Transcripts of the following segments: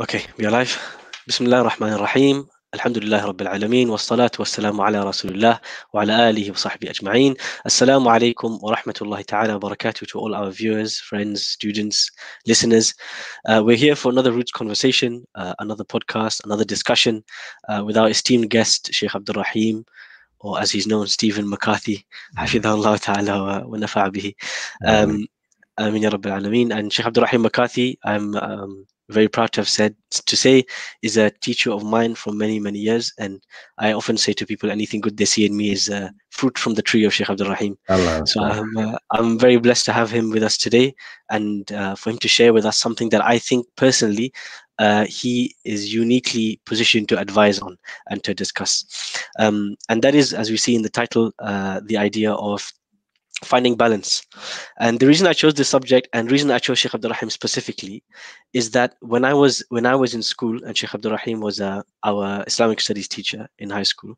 Okay, we are live. Bismillah ar-Rahman ar-Rahim. Alhamdulillah Rabbil Alameen. Wassalatu wassalamu ala Rasulullah wa ala alihi wa sahbihi ajma'in. Assalamu alaikum wa rahmatullahi ta'ala wa barakatuh to all our viewers, friends, students, listeners. Uh, we're here for another Roots Conversation, uh, another podcast, another discussion uh, with our esteemed guest, Sheikh Abdurraheem, or as he's known, Stephen McCarthy. Mm-hmm. Hafidhahullah ta'ala wa nafa'a bihi. Ameen um, ya Rabbil Alameen. And Sheikh Abdurraheem McCarthy, I'm... Um, very proud to have said to say is a teacher of mine for many many years. And i often say to people anything good they see in me is uh, fruit from the tree of sheikh abdurraheem. Allah. so i'm uh, i'm very blessed to have him with us today. And uh, for him to share with us something that i think personally uh, he is uniquely positioned to advise on and to discuss. Um, and that is as we see in the title uh, the idea of finding balance. And the reason I chose this subject and reason I chose Sheikh Abdurraheem specifically is that when I was when I was in school and Sheikh Abdurraheem was uh, our Islamic studies teacher in high school,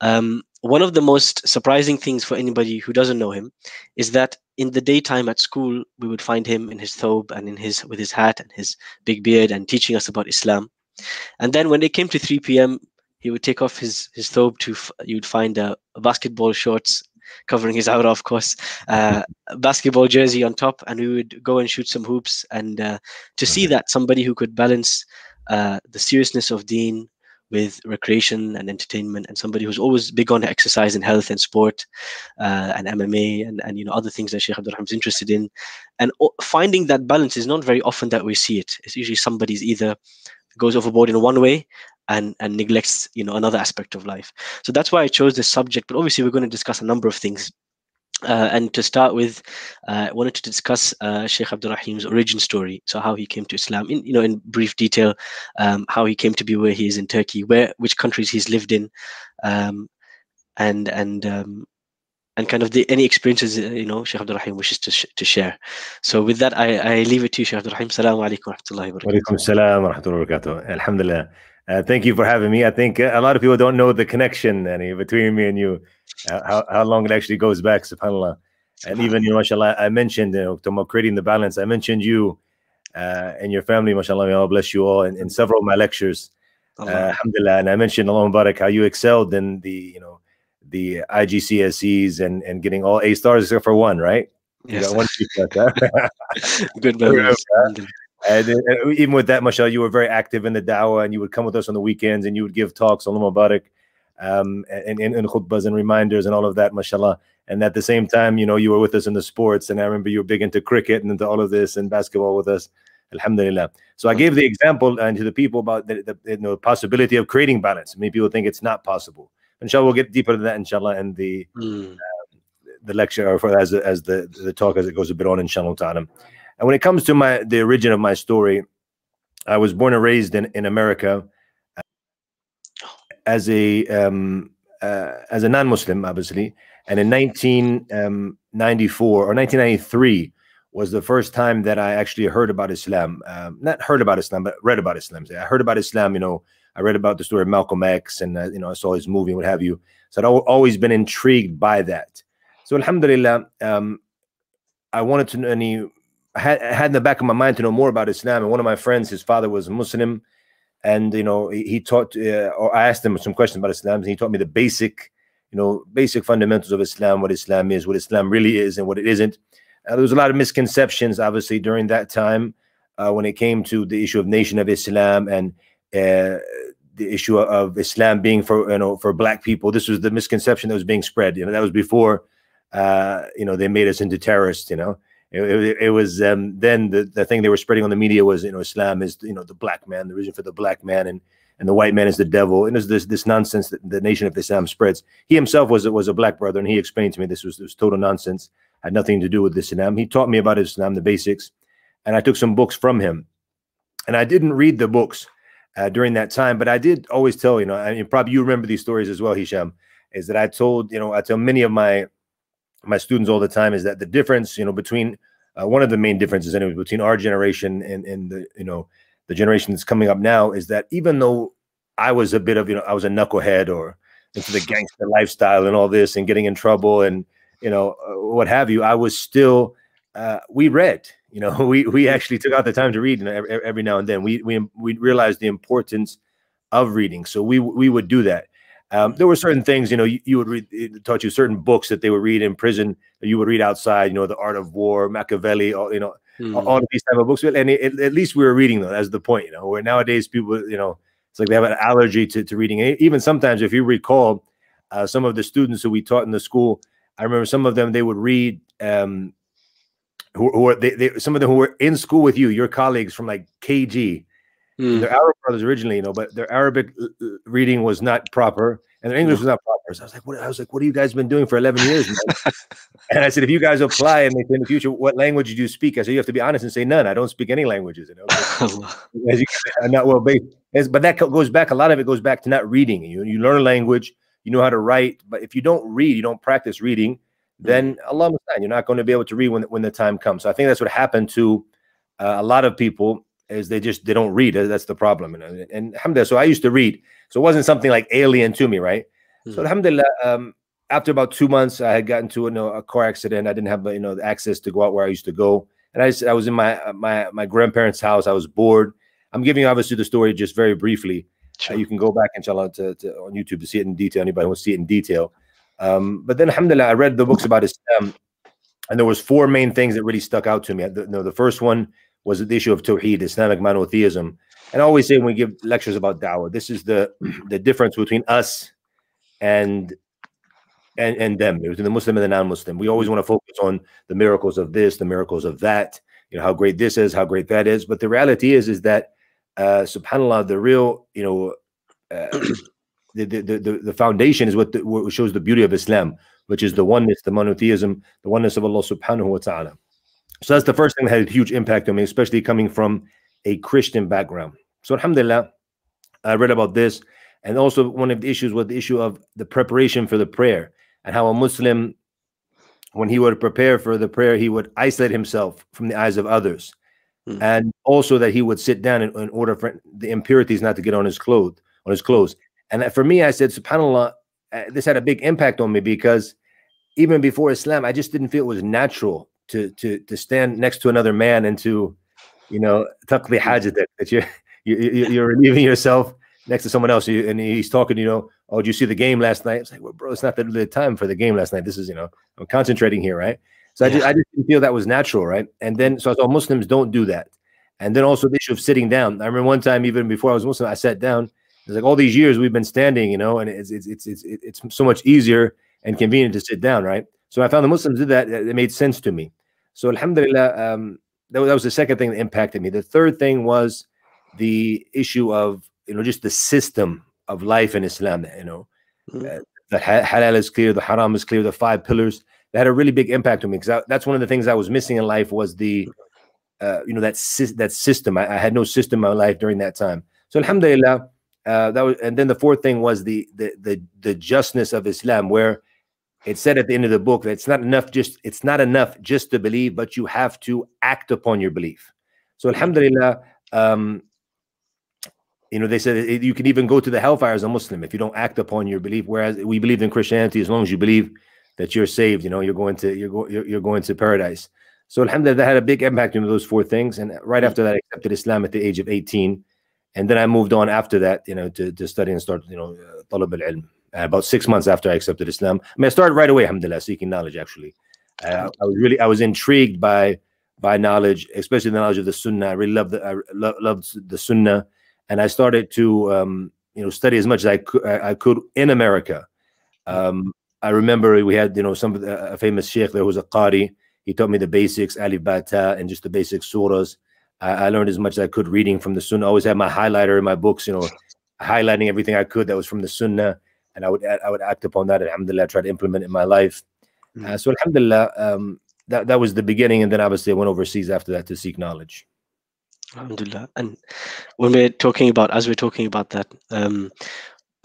um, one of the most surprising things for anybody who doesn't know him is that in the daytime at school we would find him in his thobe and in his with his hat and his big beard and teaching us about Islam. And then when it came to 3 p.m., he would take off his his thobe to you would find uh, basketball shorts covering his aura, of course, uh, basketball jersey on top, and we would go and shoot some hoops. And uh, to see that somebody who could balance uh, the seriousness of deen with recreation and entertainment, and somebody who's always big on exercise and health and sport uh, and MMA and, and you know other things that Sheikh Abdul is interested in, and finding that balance is not very often that we see it. It's usually somebody's either goes overboard in one way and and neglects you know another aspect of life so that's why i chose this subject but obviously we're going to discuss a number of things uh, and to start with, uh, I wanted to discuss uh, Sheikh Abdurraheem's origin story. So how he came to Islam, in you know, in brief detail, um, how he came to be where he is in Turkey, where which countries he's lived in, um, and and um, and kind of the any experiences uh, you know Sheikh Abdurraheem wishes to sh- to share. So with that, I, I leave it to you, Sheikh Abdurraheem. Assalamu alaikum wa rahmatullahi wa barakatuh. Walaikum salam wa rahmatullahi wa barakatuh. Alhamdulillah. Uh, thank you for having me. I think uh, a lot of people don't know the connection Annie, between me and you, uh, how, how long it actually goes back, subhanAllah. And even, you know, mashallah, I mentioned, you know, talking about creating the balance, I mentioned you uh, and your family, mashallah, may Allah bless you all in, in several of my lectures. Uh, alhamdulillah. And I mentioned, Allah Mubarak, how you excelled in the, you know, the IGCSEs and, and getting all A stars except for one, right? You Yes. got one C? Good memories. And, and even with that, mashallah, you were very active in the dawah and you would come with us on the weekends and you would give talks, Allah Mubarak, um, and, and, and khutbas and reminders and all of that, mashallah. And at the same time, you know, you were with us in the sports. And I remember you were big into cricket and into all of this and basketball with us. Alhamdulillah. So I gave the example and to the people about the, the you know, possibility of creating balance. Many people think it's not possible. Inshallah, we'll get deeper into that, inshallah, in the Mm. the lecture or for, as as the the talk as it goes a bit on inshallah ta'ala. And when it comes to my the origin of my story, I was born and raised in, in America uh, as a um, uh, as a non-Muslim, obviously. And in 1994 or 1993 was the first time that I actually heard about Islam. Um, not heard about Islam, but read about Islam. I heard about Islam. You know, I read about the story of Malcolm X, and uh, you know, I saw his movie and what have you. So I'd always been intrigued by that. So Alhamdulillah, um, I wanted to know any I had, had in the back of my mind to know more about Islam. And one of my friends, his father was Muslim, and you know he, he taught. Uh, or I asked him some questions about Islam, and he taught me the basic, you know, basic fundamentals of Islam, what Islam is, what Islam really is, and what it isn't. Uh, there was a lot of misconceptions, obviously, during that time uh, when it came to the issue of Nation of Islam and uh, the issue of Islam being for you know for Black people. This was the misconception that was being spread. You know, that was before uh, you know they made us into terrorists. You know, it, it, it was um, then the, the thing they were spreading on the media was you know Islam is you know the black man, the reason for the black man, and and the white man is the devil. And there's this this nonsense that the Nation of Islam spreads. He himself was was a black brother, and he explained to me this was this was total nonsense. Had nothing to do with Islam. He taught me about Islam, the basics, and I took some books from him. And I didn't read the books uh, during that time, but I did always tell you know, I mean, probably you remember these stories as well, Hisham. Is that I told you know I tell many of my my students all the time is that the difference you know between uh, one of the main differences anyway between our generation and and the you know the generation that's coming up now is that even though I was a bit of you know I was a knucklehead or into the gangster lifestyle and all this and getting in trouble and you know uh, what have you, I was still uh, we read You know, we we actually took out the time to read know, every, every now and then. We we we realized the importance of reading, so we we would do that. Um, there were certain things, you know, you, you would read, it taught you certain books that they would read in prison, you would read outside, you know, The Art of War, Machiavelli, all, you know, mm. all of these type of books. And it, it, at least we were reading them. That's the point, you know, where nowadays people, you know, it's like they have an allergy to, to reading. And even sometimes, if you recall, uh, some of the students who we taught in the school, I remember some of them, they would read, um, who, who are, they, they, some of them who were in school with you, your colleagues from like KG, Mm. They're Arab brothers originally, you know, but their Arabic uh, uh, reading was not proper and their English was not proper. So I was like, what? I was like, what have you guys been doing for 11 years? and I said, if you guys apply and in the future, what language do you speak? I said, you have to be honest and say none. I don't speak any languages. You know, I'm not well based. But that goes back. A lot of it goes back to not reading. You you learn a language, you know how to write, but if you don't read, you don't practice reading. Then Allah you're not going to be able to read when when the time comes. So I think that's what happened to uh, a lot of people is they just they don't read. That's the problem. And, and alhamdulillah, so I used to read. So it wasn't something like alien to me, right? Mm. So alhamdulillah, um, after about two months, I had gotten to you know, a car accident. I didn't have you know access to go out where I used to go, and I, I was in my my my grandparents' house. I was bored. I'm giving obviously the story just very briefly. Sure. Uh, you can go back inshallah to, to, on YouTube to see it in detail. Anybody wants to see it in detail. Um, but then alhamdulillah, I read the books about Islam, and there was four main things that really stuck out to me. The, no, the first one was the issue of Tawheed, Islamic monotheism. And I always say when we give lectures about da'wah, this is the the difference between us and and and them, between the Muslim and the non-Muslim. We always want to focus on the miracles of this, the miracles of that, you know, how great this is, how great that is. But the reality is, is that uh subhanAllah, the real, you know, uh, the, the, the, the foundation is what, the, what shows the beauty of Islam, which is the oneness, the monotheism, the oneness of Allah subhanahu wa ta'ala. So that's the first thing that had a huge impact on me, especially coming from a Christian background. So alhamdulillah, I read about this. And also one of the issues was the issue of the preparation for the prayer and how a Muslim, when he would prepare for the prayer, he would isolate himself from the eyes of others. Hmm. And also that he would sit down in, in, order for the impurities not to get on his clothes, on his clothes. And for me, I said, subhanAllah, uh, this had a big impact on me because even before Islam, I just didn't feel it was natural to to to stand next to another man and to you know taqdi hajadak that you're you, you're relieving yourself next to someone else. And he's talking you know oh did you see the game last night? It's like well bro it's not the, the time for the game last night. This is you know i'm concentrating here right? So yeah. I, just, I just didn't feel that was natural right? And then so i saw muslims don't do that. And then also the issue of sitting down. I remember one time even before i was muslim i sat down it's like all these years we've been standing you know and it's it's it's it's, it's so much easier and convenient to sit down right so I found the Muslims did that. It made sense to me. So Alhamdulillah, um, that, that was the second thing that impacted me. The third thing was the issue of you know just the system of life in Islam. You know, mm-hmm. uh, the halal is clear, the haram is clear, the five pillars. That had a really big impact on me because that's one of the things I was missing in life was the uh, you know that that system. I, I, had no system in my life during that time. So Alhamdulillah, uh, that was, and then the fourth thing was the the the, the justness of Islam, where it said at the end of the book that it's not enough just it's not enough just to believe but you have to act upon your belief. So alhamdulillah um you know they said you can even go to the hellfire as a muslim if you don't act upon your belief whereas we believe in christianity as long as you believe that you're saved you know you're going to you're, go, you're, you're going to paradise. So alhamdulillah that had a big impact on those four things. And right after that i accepted islam at the age of 18 and then i moved on after that you know to, to study and start you know uh, talab al-ilm uh, about six months after I accepted Islam. I mean, I started right away, alhamdulillah, seeking knowledge, actually. Uh, I was really, I was intrigued by by knowledge, especially the knowledge of the Sunnah. I really loved the, I lo loved the Sunnah, and I started to, um, you know, study as much as I could, I could in America. Um, I remember we had, you know, some a famous sheikh there who was a qari. He taught me the basics, alif bata, and just the basic surahs. I, I, learned as much as I could reading from the Sunnah. I always had my highlighter in my books, you know, highlighting everything I could that was from the Sunnah and I would I would act upon that. And Alhamdulillah, tried to implement in my life. Mm. Uh, so Alhamdulillah, um, that that was the beginning, and then obviously I went overseas after that to seek knowledge. Alhamdulillah. And when we're talking about, as we're talking about that, um,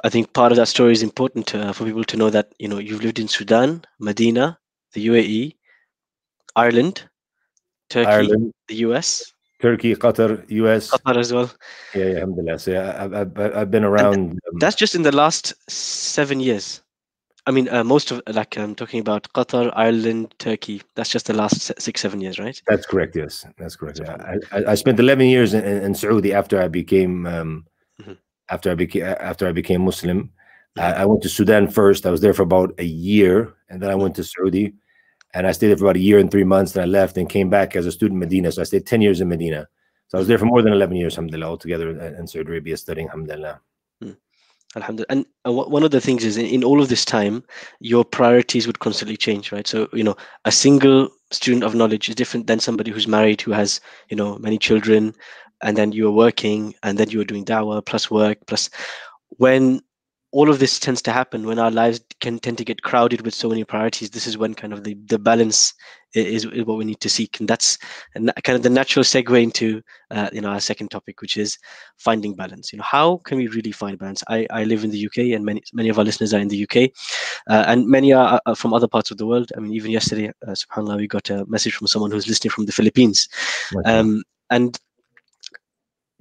I think part of that story is important uh, for people to know that you know you've lived in Sudan, Medina, the UAE, Ireland, Turkey, Ireland. the US, Turkey, Qatar, US. Qatar as well. Yeah, yeah alhamdulillah. So yeah, I've, I've, I've been around. Um, that's just in the last seven years. I mean, uh, most of like I'm talking about Qatar, Ireland, Turkey. That's just the last six, seven years, right? That's correct. Yes, that's correct. I, I, I spent 11 years in, in, Saudi after I became um, mm-hmm. after I became after I became Muslim. Mm-hmm. I, I, went to Sudan first. I was there for about a year, and then I went to Saudi, and I stayed there for about a year and three months. Then I left and came back as a student in Medina. So I stayed 10 years in Medina. So I was there for more than 11 years, alhamdulillah, altogether in, Saudi Arabia studying, alhamdulillah. Alhamdulillah. And uh, one of the things is in all of this time, your priorities would constantly change, right? So, you know, a single student of knowledge is different than somebody who's married, who has, you know, many children, and then you are working, and then you are doing dawah plus work plus. When all of this tends to happen when our lives can tend to get crowded with so many priorities. This is when kind of the, the balance is, is what we need to seek. And that's kind of the natural segue into uh, you know our second topic which is finding balance. You know how can we really find balance? I, I live in the uk and many many of our listeners are in the uk uh, and many are, are, from other parts of the world. I mean even yesterday uh, subhanallah we got a message from someone who's listening from the philippines. Um, and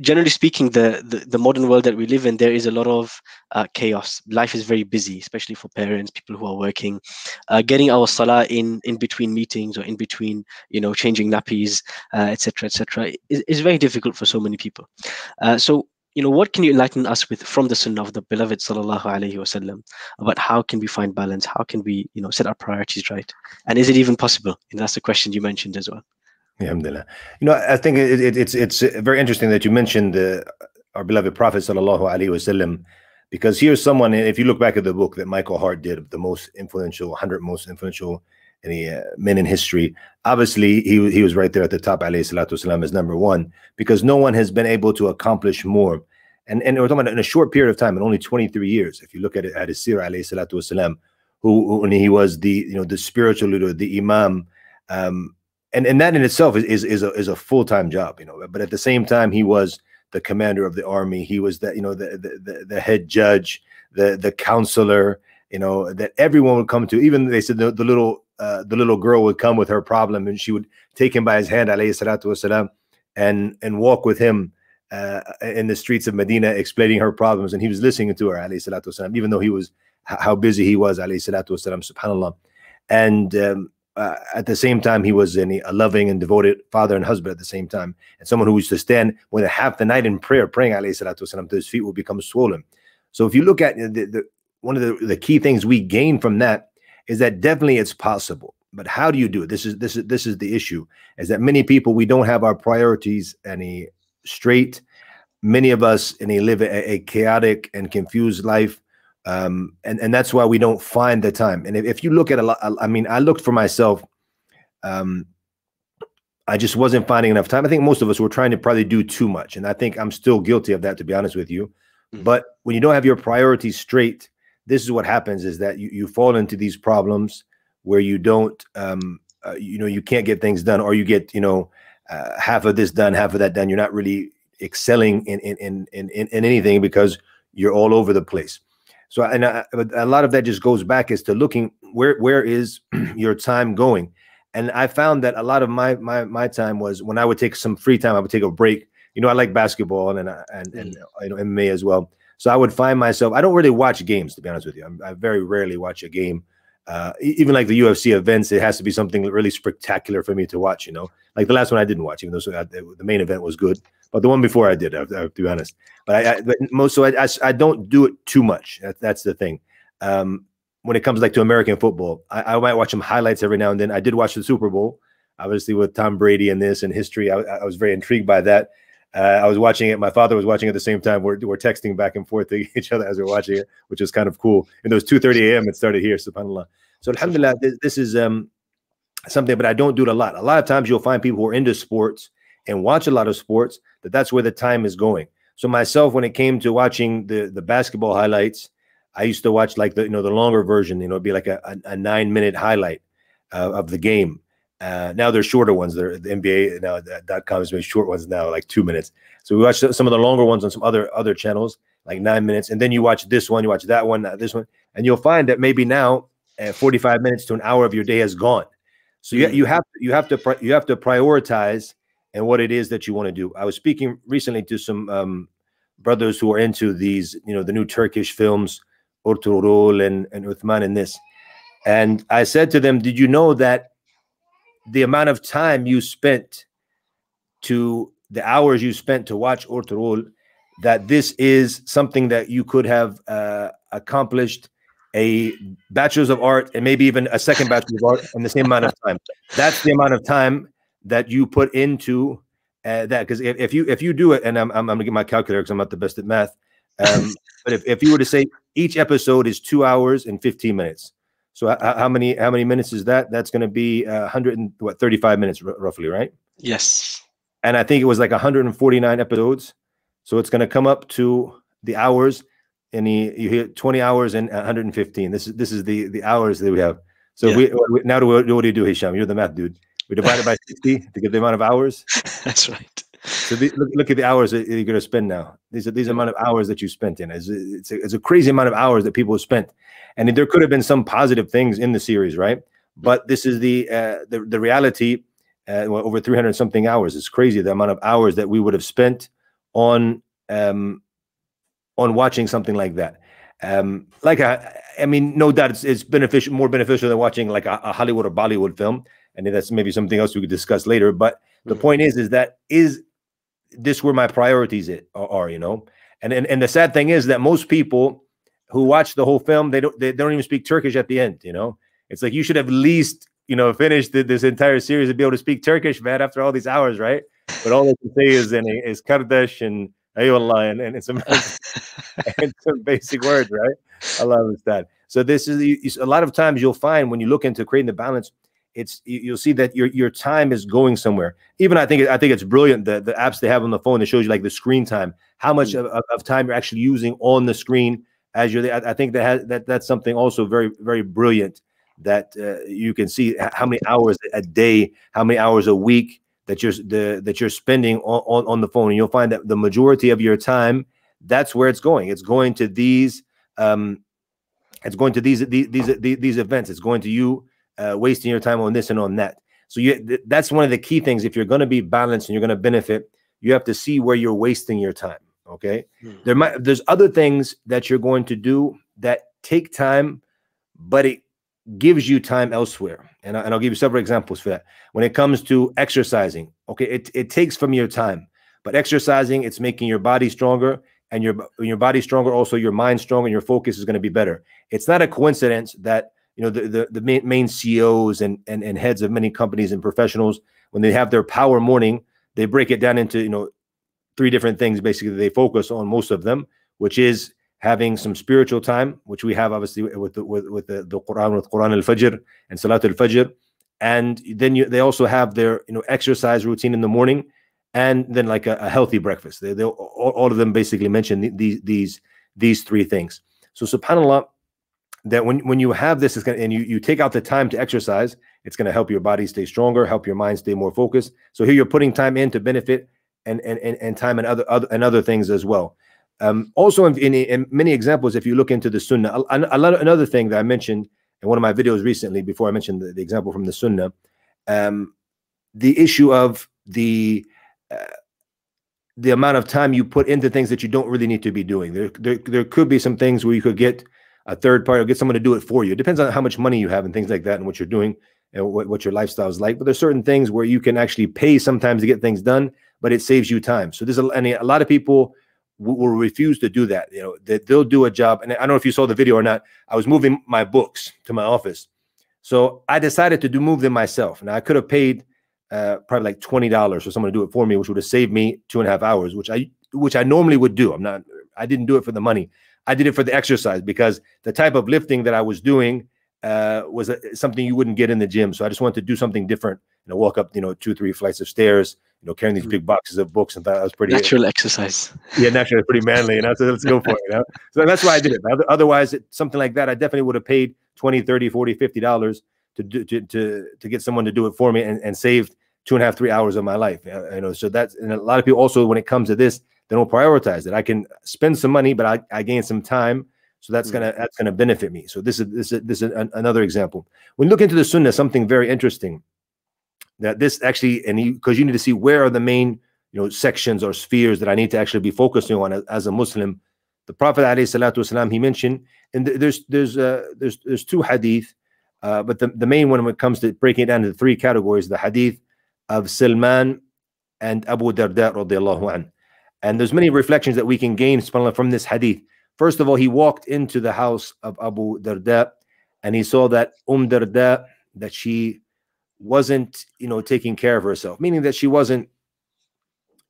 generally speaking, the, the, the modern world that we live in, there is a lot of uh, chaos. Life is very busy, especially for parents, people who are working. Uh, getting our salah in in between meetings or in between, you know, changing nappies, etc., uh, etc., et is, is very difficult for so many people. Uh, so you know what can you enlighten us with from the sunnah of the beloved sallallahu alaihi wasallam about how can we find balance how can we you know set our priorities right and is it even possible and that's the question you mentioned as well Alhamdulillah. You know, I think it, it, it's it's very interesting that you mentioned our beloved Prophet sallallahu alaihi wasallam, because here's someone. If you look back at the book that Michael Hart did, the most influential, hundred most influential any uh, men in history. Obviously, he he was right there at the top. Alayhi salatu wasalam as number one because no one has been able to accomplish more. And and we're talking about in a short period of time, in only 23 years. If you look at it at his sirah, alayhi salatu wasalam, who when he was the you know the spiritual leader, the imam. Um, and and that in itself is is is a, is a full time job, you know. But at the same time, he was the commander of the army. He was the you know the the, the head judge, the the counselor. You know that everyone would come to. Even they said the, the little uh, the little girl would come with her problem, and she would take him by his hand, alayhi salatu wasalam, and and walk with him uh, in the streets of Medina, explaining her problems, and he was listening to her, alayhi salatu wasalam, even though he was how busy he was, alayhi salatu wasalam, subhanallah. And um, uh, at the same time, he was a loving and devoted father and husband at the same time, and someone who used to stand when half the night in prayer, praying salatu wasalam, his feet would become swollen. So if you look at the, the one of the, the key things we gain from that is that definitely it's possible. But how do you do it? This is this is this is the issue. Is that many people we don't have our priorities any straight. Many of us and live a, a chaotic and confused life um, and and that's why we don't find the time. And if, if you look at a lot, I mean, I looked for myself. Um, I just wasn't finding enough time. I think most of us were trying to probably do too much, and I think I'm still guilty of that, to be honest with you. Mm-hmm. But when you don't have your priorities straight, this is what happens: is that you you fall into these problems where you don't, um, uh, you know, you can't get things done, or you get, you know, uh, half of this done, half of that done. You're not really excelling in in in in, in anything because you're all over the place. So, and I, a lot of that just goes back as to looking where where is your time going, and I found that a lot of my my my time was when I would take some free time, I would take a break. You know, I like basketball and and and, and mm. you know MMA as well. So I would find myself. I don't really watch games to be honest with you. I'm, i very rarely watch a game. Uh, even like the UFC events, it has to be something really spectacular for me to watch. You know, like the last one I didn't watch, even though so I, the main event was good. But the one before I did, I, I, to be honest. But I, I but most so I, I, I don't do it too much. That, that's the thing. Um, when it comes like to American football, I, I might watch some highlights every now and then. I did watch the Super Bowl, obviously with Tom Brady and this and history. I, I was very intrigued by that. Uh, I was watching it. My father was watching at the same time. We're, we're texting back and forth to each other as we're watching it, which was kind of cool. And it was 2.30 a.m. It started here, subhanAllah. So alhamdulillah, this, this is um, something, but I don't do it a lot. A lot of times you'll find people who are into sports and watch a lot of sports, that that's where the time is going. So myself, when it came to watching the the basketball highlights, I used to watch like the you know the longer version. You know, it'd be like a, a, a nine minute highlight uh, of the game. Uh, now they're shorter ones. They're the NBA now dot com is made short ones now, like two minutes. So we watch some of the longer ones on some other other channels, like nine minutes, and then you watch this one, you watch that one, this one, and you'll find that maybe now uh, 45 minutes to an hour of your day has gone. So you, you have you have to you have to prioritize and what it is that you want to do. I was speaking recently to some um, brothers who are into these, you know, the new Turkish films, Ertugrul and, and Uthman and this. And I said to them, Did you know that the amount of time you spent to the hours you spent to watch Ertugrul, that this is something that you could have uh, accomplished a bachelor's of art and maybe even a second bachelor's of art in the same amount of time. That's the amount of time that you put into uh, that. Because if, if you if you do it, and I'm I'm, gonna get my calculator because I'm not the best at math. Um, but if, if you were to say each episode is two hours and 15 minutes, so how, how many how many minutes is that? That's going to be uh, 100 and what 35 minutes r- roughly, right? Yes. And I think it was like 149 episodes. So it's going to come up to the hours and he, you hear 20 hours and 115. This is this is the the hours that we have. So yeah. we, we, now do we, what do you do, Hisham? You're the math dude. We divide it by 60 to get the amount of hours. That's right. So the, look, look at the hours that you're going to spend now. These are these amount of hours that you spent in. It's, it's, a, it's a crazy amount of hours that people have spent, and there could have been some positive things in the series, right? But this is the uh, the, the reality. Uh, over 300 something hours. It's crazy the amount of hours that we would have spent on um, on watching something like that. Um, like a, I mean, no doubt it's, it's beneficial, more beneficial than watching like a, a, Hollywood or Bollywood film, and that's maybe something else we could discuss later. But the mm-hmm. point is, is that is this where my priorities are, you know? And, and and the sad thing is that most people who watch the whole film, they don't they don't even speak Turkish at the end. You know, it's like you should have at least you know finished this entire series and be able to speak Turkish, man, after all these hours, right? But all they can say is in is Kardesh and Ayollah and, and some and some basic words, right? I love that. So this is a lot of times you'll find when you look into creating the balance, it's you'll see that your your time is going somewhere. Even I think I think it's brilliant the the apps they have on the phone that shows you like the screen time, how much mm. of, of time you're actually using on the screen as you're there. I think that has, that that's something also very very brilliant that uh, you can see how many hours a day, how many hours a week that you're the that you're spending on, on, on the phone and you'll find that the majority of your time that's where it's going it's going to these um it's going to these these these, these events it's going to you uh, wasting your time on this and on that so you th- that's one of the key things if you're going to be balanced and you're going to benefit you have to see where you're wasting your time okay hmm. there might there's other things that you're going to do that take time but it gives you time elsewhere. And, I, and I'll give you several examples for that. When it comes to exercising, okay, it, it takes from your time, but exercising, it's making your body stronger and your, your body stronger, also your mind stronger and your focus is going to be better. It's not a coincidence that, you know, the, the, the main, CEOs and, and, and heads of many companies and professionals, when they have their power morning, they break it down into, you know, three different things basically they focus on most of them, which is having some spiritual time, which we have obviously with the, with, with the, the Quran, with Quran al-Fajr and Salat al-Fajr. And then you, they also have their you know exercise routine in the morning, and then like a, a healthy breakfast. They, they all, all, of them basically mention these these these three things. So Subhanallah, that when when you have this, it's gonna, and you you take out the time to exercise, it's to help your body stay stronger, help your mind stay more focused. So here you're putting time in to benefit, and and and, and time and other other and other things as well. Um, also, in, in, in, many examples, if you look into the Sunnah, another thing that I mentioned in one of my videos recently, before I mentioned the, the example from the Sunnah, um, the issue of the uh, the amount of time you put into things that you don't really need to be doing. There, there, there could be some things where you could get a third party or get someone to do it for you. It depends on how much money you have and things like that, and what you're doing and what, what your lifestyle is like. But there's certain things where you can actually pay sometimes to get things done, but it saves you time. So there's a, and a lot of people will refuse to do that. You know, that they'll do a job. And I don't know if you saw the video or not. I was moving my books to my office. So I decided to do move them myself. Now I could have paid uh, probably like twenty dollars for someone to do it for me, which would have saved me two and a half hours, which I which I normally would do. I'm not. I didn't do it for the money. I did it for the exercise because the type of lifting that I was doing uh, was a, something you wouldn't get in the gym. So I just wanted to do something different. You know, walk up, you know, two, three flights of stairs, you know, carrying these mm. big boxes of books and that was pretty natural exercise. Yeah, natural, pretty manly, you know. So let's go for it. You know? So that's why I did it. Otherwise, it, something like that, I definitely would have paid 20, 30, 40, 50 dollars to do to, to to get someone to do it for me and, and saved two and a half, three hours of my life. You know, so that's and a lot of people also when it comes to this, they don't prioritize it. I can spend some money, but I, I gain some time. So that's gonna mm. that's gonna benefit me. So this is this is this is an, another example. When you look into the Sunnah, something very interesting that this actually and because you, you need to see where are the main you know sections or spheres that I need to actually be focusing on as, as a Muslim. The Prophet والسلام, he mentioned and there's there's uh, there's there's two hadith, uh, but the, the main one when it comes to breaking it down into three categories, the hadith of Salman and Abu Darda radiallahu an. And there's many reflections that we can gain from this hadith. First of all, he walked into the house of Abu Darda and he saw that Umm Darda, that she wasn't, you know, taking care of herself, meaning that she wasn't,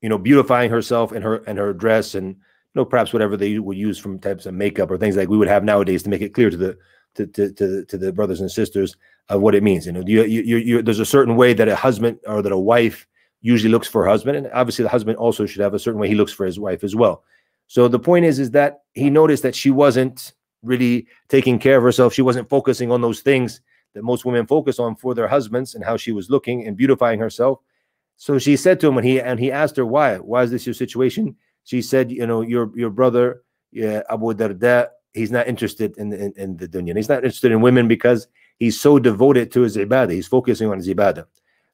you know, beautifying herself in her and her dress and know, perhaps whatever they would use from types of makeup or things like we would have nowadays to make it clear to the to to to, to the brothers and sisters of what it means. You know, you, you, you, there's a certain way that a husband or that a wife usually looks for husband, and obviously the husband also should have a certain way he looks for his wife as well. So the point is, is that he noticed that she wasn't really taking care of herself. She wasn't focusing on those things that most women focus on for their husbands and how she was looking and beautifying herself. So she said to him, and he and he asked her, "Why? Why is this your situation?" she said, you know, your your brother yeah, Abu Darda, he's not interested in, in, in the dunya. He's not interested in women because he's so devoted to his ibadah. He's focusing on his ibadah.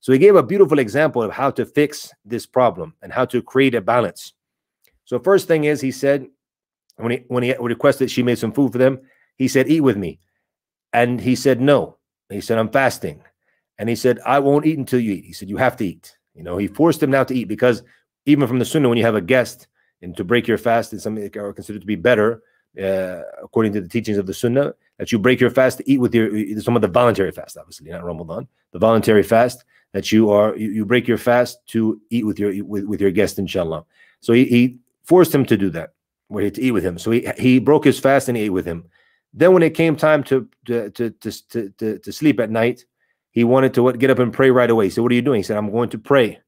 So he gave a beautiful example of how to fix this problem and how to create a balance. So first thing is, he said, when he when he requested she made some food for them, he said, "Eat with me," and he said, "No." He said, "I'm fasting," and he said, "I won't eat until you eat." He said, "You have to eat." You know, he forced him now to eat because even from the sunnah, when you have a guest, and to break your fast is something that are considered to be better uh, according to the teachings of the Sunnah. That you break your fast to eat with your some of the voluntary fast, obviously not Ramadan, the voluntary fast that you are you, you break your fast to eat with your with, with your guest, inshallah. So he, he forced him to do that, where he to eat with him. So he he broke his fast and he ate with him. Then when it came time to to to to to, to sleep at night, he wanted to what, get up and pray right away. So what are you doing? He said, I'm going to pray.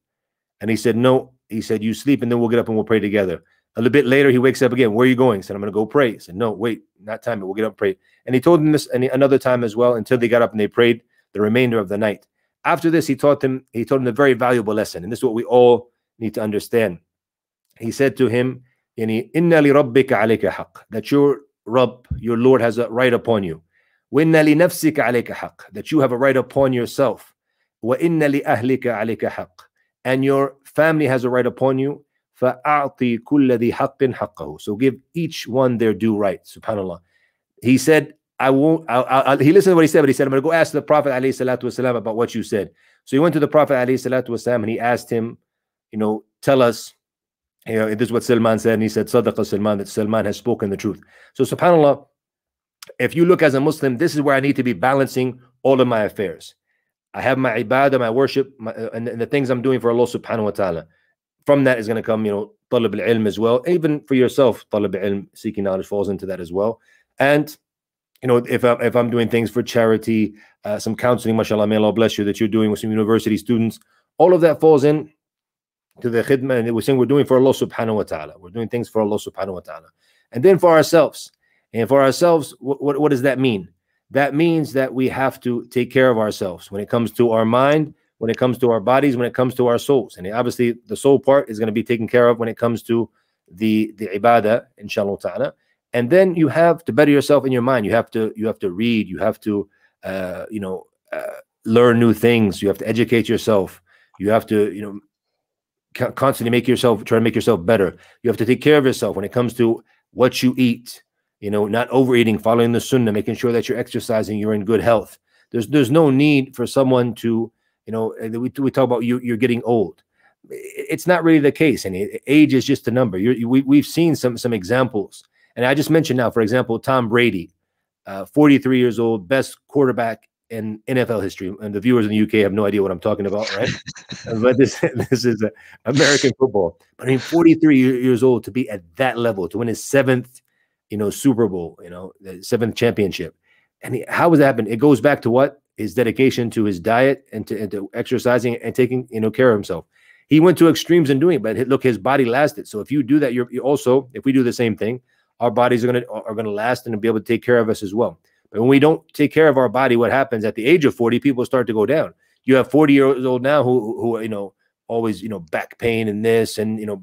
And he said, No, he said, You sleep and then we'll get up and we'll pray together. A little bit later, he wakes up again. Where are you going? He said, I'm going to go pray. He said, No, wait, not time. We'll get up and pray. And he told them this another time as well until they got up and they prayed the remainder of the night. After this, he taught them, he told them a very valuable lesson. And this is what we all need to understand. He said to him, Inna li rabbika alayka haq, that your Rabb, your Lord has a right upon you. وَإِنَّ لِنَفْسِكَ عَلَيْكَ حَقٍّ That you have a right upon yourself. وَإِنَّ لِأَهْلِكَ عَلَيْكَ حَقٍّ And your family has a right upon you. فَأَعْطِي كُلَّ ذِي حَقٍّ حَقَّهُ So give each one their due right. Subhanallah. He said, I won't, I, I, he listened to what he said, but he said, I'm going to go ask the Prophet والسلام, about what you said. So he went to the Prophet والسلام, and he asked him, you know, tell us, you know, this is what Salman said. And he said, Sadaqa Salman, that Salman has spoken the truth. So subhanAllah, if you look as a Muslim, this is where I need to be balancing all of my affairs. I have my ibadah, my worship, my, and, and the things I'm doing for Allah subhanahu wa ta'ala from that is going to come, you know, talib al-ilm as well. Even for yourself, talib al-ilm, seeking knowledge falls into that as well. And, you know, if, I, if I'm doing things for charity, uh, some counseling, mashallah, may Allah bless you, that you're doing with some university students, all of that falls in to the khidmah. And we're saying we're doing for Allah subhanahu wa ta'ala. We're doing things for Allah subhanahu wa ta'ala. And then for ourselves. And for ourselves, what, what, what does that mean? That means that we have to take care of ourselves when it comes to our mind, when it comes to our bodies, when it comes to our souls. And obviously, the soul part is going to be taken care of when it comes to the the ibadah, inshallah ta'ala. And then you have to better yourself in your mind. You have to you have to read. You have to uh, you know uh, learn new things. You have to educate yourself. You have to you know constantly make yourself try to make yourself better. You have to take care of yourself when it comes to what you eat. You know, not overeating, following the sunnah, making sure that you're exercising, you're in good health. There's there's no need for someone to you know, we, we talk about you, you're getting old. It's not really the case. And age is just a number. You're, we, we've seen some, some examples. And I just mentioned now, for example, Tom Brady, uh, 43 years old, best quarterback in NFL history. And the viewers in the UK have no idea what I'm talking about, right? but this this is American football. But I mean, 43 years old to be at that level, to win his seventh, you know, Super Bowl, you know, the seventh championship. And he, how was that happen? It goes back to what his dedication to his diet and to, and to exercising and taking you know care of himself. He went to extremes in doing it, but look, his body lasted. So if you do that, you're, you're also if we do the same thing, our bodies are gonna are gonna last and be able to take care of us as well. But when we don't take care of our body, what happens at the age of 40? People start to go down. You have 40 years old now who who you know always you know back pain and this and you know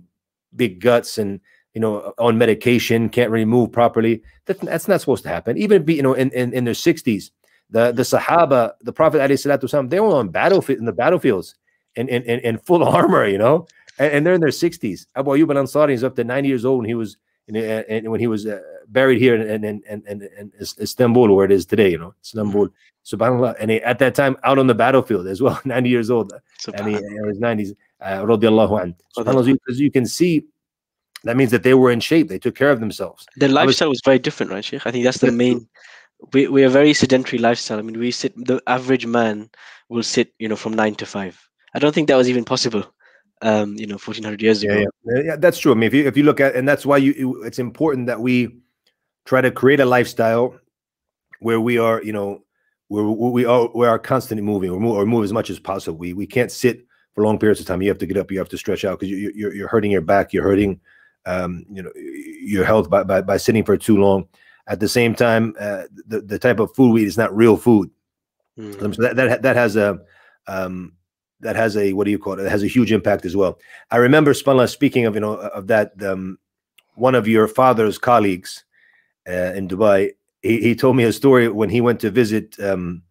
big guts and you know on medication can't really move properly. That, that's not supposed to happen. Even you know in, in in their 60s, the the Sahaba, the Prophet والسلام, they were on battlefield in the battlefields in, in, in, in full armor, you know, and, and, they're in their 60s. Abu Ayyub al Ansari is up to 90 years old and he was and, and when he was uh, buried here in, in, in, in, Istanbul, where it is today, you know, Istanbul, mm-hmm. subhanAllah. And he, at that time, out on the battlefield as well, 90 years old, and he, in his 90s, uh, radiallahu an. SubhanAllah, as you can see, that means that they were in shape. They took care of themselves. Their lifestyle was, was, very different, right, Sheikh? I think that's the main. We we are very sedentary lifestyle. I mean, we sit. The average man will sit, you know, from nine to five. I don't think that was even possible um, you know, 1400 years ago. Yeah, yeah, yeah, that's true. I mean, if you, if you look at, and that's why you, it's important that we try to create a lifestyle where we are, you know, where we are, we are constantly moving or move, or move as much as possible. We, we can't sit for long periods of time. You have to get up, you have to stretch out because you, you're, you're hurting your back, you're hurting, um, you know, your health by, by, by sitting for too long. At the same time, uh, the, the type of food we eat is not real food. Mm. So that, that, that has a, um, that has a what do you call it? It has a huge impact as well. I remember SubhanAllah speaking of you know of that um, one of your father's colleagues uh, in Dubai. He, he told me a story when he went to visit um,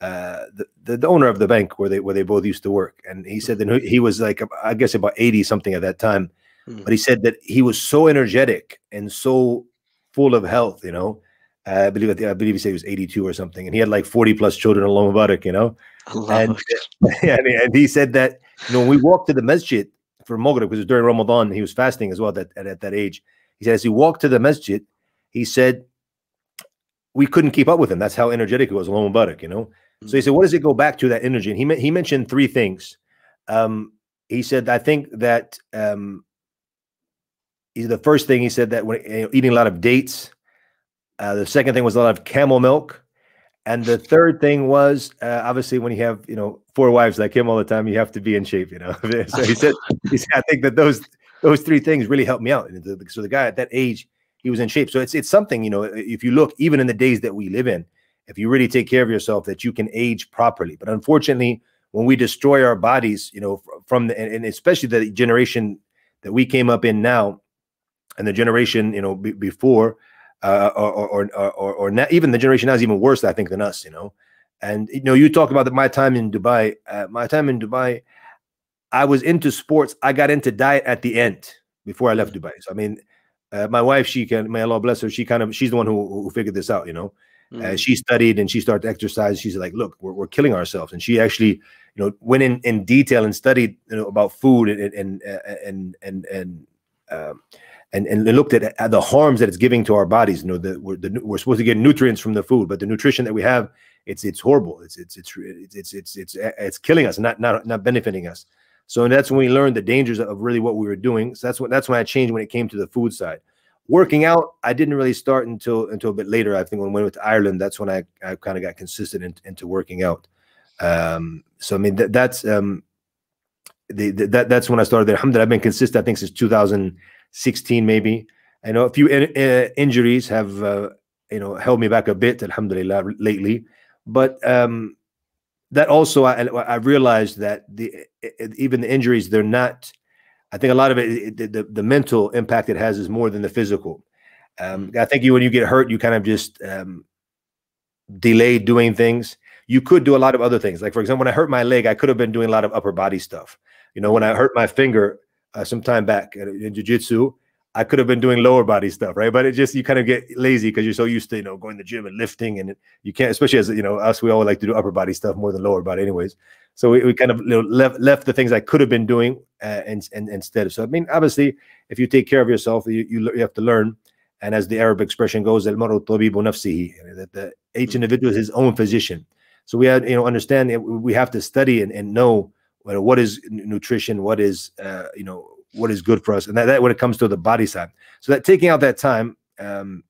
uh, the, the, the owner of the bank where they where they both used to work, and he said that he was like I guess about eighty something at that time, mm. but he said that he was so energetic and so full of health, you know. Uh, I believe I believe he said he was 82 or something, and he had like 40 plus children along Mubarak, you know. And, and, and he said that you know when we walked to the masjid for Maghrib because it was during Ramadan, he was fasting as well at, at, at that age. He said as he walked to the masjid, he said we couldn't keep up with him. That's how energetic he was, along Mubarak, you know. Mm-hmm. So he mm. said, what does it go back to that energy? And he he mentioned three things. Um, he said, I think that um, the first thing he said that when you know, eating a lot of dates uh, the second thing was a lot of camel milk. And the third thing was uh, obviously when you have you know four wives like him all the time, you have to be in shape. You know, so he said, he said, I think that those those three things really helped me out. So the guy at that age, he was in shape. So it's it's something you know. If you look, even in the days that we live in, if you really take care of yourself, that you can age properly. But unfortunately, when we destroy our bodies, you know, from the and especially the generation that we came up in now, and the generation you know b- before uh, or, or, or, or, not, even the generation now is even worse, I think, than us, you know. And, you know, you talk about the, my time in Dubai. Uh, my time in Dubai, I was into sports. I got into diet at the end before I left mm. Dubai. So, I mean, uh, my wife, she can, may Allah bless her, she kind of, she's the one who, who figured this out, you know. Mm. she studied and she started to exercise. She's like, look, we're, we're killing ourselves. And she actually, you know, went in, in detail and studied, you know, about food and, and, and, and, and, um, and, and looked at, at, the harms that it's giving to our bodies. You know, the, we're, the, we're supposed to get nutrients from the food, but the nutrition that we have, it's it's horrible. It's it's it's it's it's it's it's, killing us, not not not benefiting us. So that's when we learned the dangers of really what we were doing. So that's what that's when I changed when it came to the food side. Working out, I didn't really start until until a bit later. I think when we went to Ireland, that's when I, I kind of got consistent in, into working out. Um, so I mean that, that's um, the, the, that that's when I started there. Alhamdulillah, I've been consistent. I think since 2000. 16 maybe. I know a few in, uh, injuries have uh, you know held me back a bit, alhamdulillah, lately. But um, that also I, I realized that the even the injuries they're not. I think a lot of it the, the, the mental impact it has is more than the physical. Um, I think you when you get hurt, you kind of just um, delay doing things. You could do a lot of other things. Like for example, when I hurt my leg, I could have been doing a lot of upper body stuff. You know, when I hurt my finger, uh, some time back in jiu-jitsu i could have been doing lower body stuff right? But it just you kind of get lazy because you're so used to you know going to the gym and lifting and you can't especially as you know us we all like to do upper body stuff more than lower body anyways. So we, we kind of you know, left left the things i could have been doing uh, and, and instead so i mean obviously if you take care of yourself you, you, you have to learn. And as the arab expression goes "El maro tabi bonafsihi," that the each individual is his own physician. So we had you know understand we have to study and, and know what is nutrition, what is uh, you know what is good for us, and that, that, when it comes to the body side. So that taking out that time, um,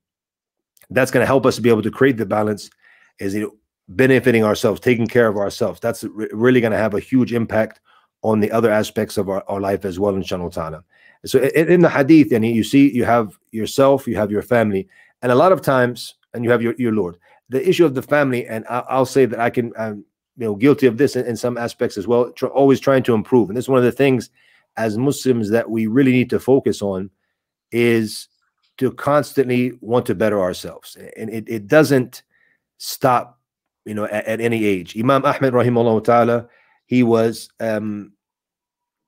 that's going to help us to be able to create the balance. Is you know, benefiting ourselves, taking care of ourselves. That's re really going to have a huge impact on the other aspects of our, our life as well, inshallah ta'ala. So in, in the hadith, and you see, you have yourself, you have your family, and a lot of times, and you have your, your Lord. The issue of the family, and I, will say that I can um, you know guilty of this in, in some aspects as well tr always trying to improve and this is one of the things as muslims that we really need to focus on is to constantly want to better ourselves and it, it doesn't stop you know at, at any age imam ahmed rahimahullah ta'ala he was um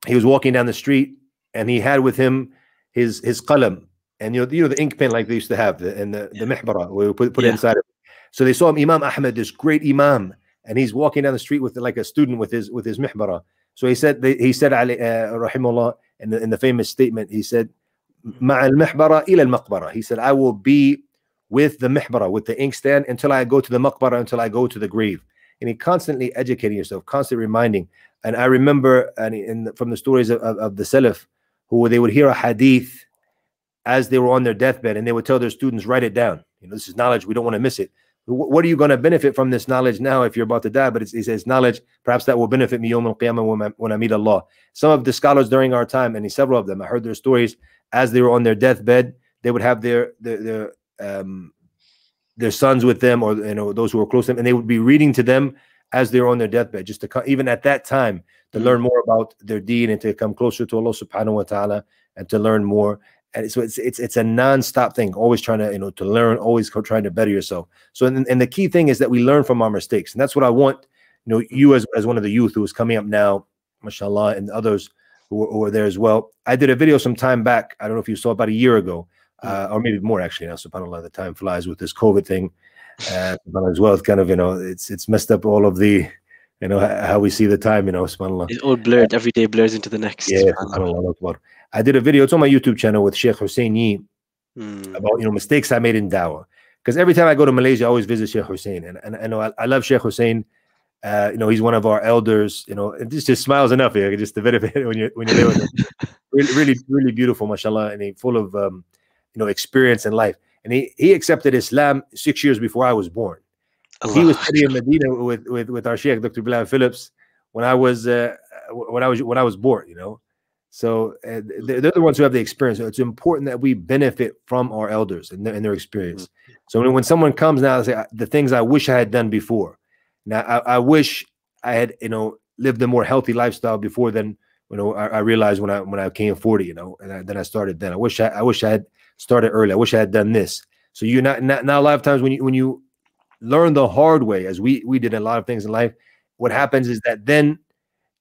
he was walking down the street and he had with him his his qalam and you know, you know the ink pen like they used to have, the, and the, the mihbara, we put, put yeah. it inside. It. So they saw him, Imam Ahmed, this great Imam, and he's walking down the street with like a student with his with his mihbara. So he said, he said, uh, rahimullah, in the, in the famous statement, he said, مع المحبرة إلى المقبرة. He said, I will be with the mihbara, with the inkstand, until I go to the maqbara, until I go to the grave. And he constantly educating yourself, constantly reminding. And I remember, and in, from the stories of, of, of the Salaf, who they would hear a hadith as they were on their deathbed, and they would tell their students, write it down. You know, this is knowledge. We don't want to miss it. What are you going to benefit from this knowledge now if you're about to die? But it's, says, knowledge, perhaps that will benefit me al-qiyamah when I meet Allah. Some of the scholars during our time, and several of them, I heard their stories as they were on their deathbed. They would have their their their, um, their sons with them, or you know those who were close to them, and they would be reading to them as they're on their deathbed, just to even at that time to mm-hmm. learn more about their deen and to come closer to Allah Subhanahu wa Taala and to learn more and so it's it's it's a non-stop thing always trying to you know to learn always trying to better yourself so and, and the key thing is that we learn from our mistakes and that's what i want you know you as, as one of the youth who is coming up now mashallah and others who are, who are there as well i did a video some time back i don't know if you saw about a year ago mm. uh, or maybe more actually now subhanallah the time flies with this covid thing uh, as well it's kind of you know it's it's messed up all of the you know how we see the time you know subhanallah it's all blurred every day blurs into the next yeah subhanallah. I did a video. It's on my YouTube channel with Sheikh Hussein Yee mm. about you know mistakes I made in dawah. Because every time I go to Malaysia, I always visit Sheikh Hussein, and, and I know I, love Sheikh Hussein. Uh, you know, he's one of our elders. You know, and just just smiles enough here, just a bit of it when you when you're there with him. really, really, really beautiful, mashallah, and he full of um, you know experience in life. And he he accepted Islam six years before I was born. He was studying Medina with with with our Sheikh Dr. Bilal Phillips when I was uh, when I was when I was born. You know, so uh, they're the ones who have the experience. So it's important that we benefit from our elders and their, and their experience. Mm-hmm. So when, when someone comes now say the things I wish I had done before, now I, I, wish I had you know lived a more healthy lifestyle before then. You know, I, I realized when I when I came forty, you know, and I, then I started. Then I wish I, I wish I had started early. I wish I had done this. So you're not, not now. A lot of times when you when you learn the hard way, as we we did a lot of things in life, what happens is that then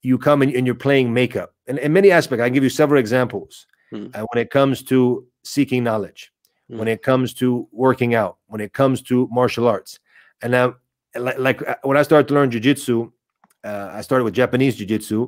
you come and, and you're playing makeup. And in many aspects, I give you several examples. Mm. Uh, when it comes to seeking knowledge, mm. when it comes to working out, when it comes to martial arts, and now, like, like uh, when I started to learn jujitsu, uh, I started with Japanese jiu-jitsu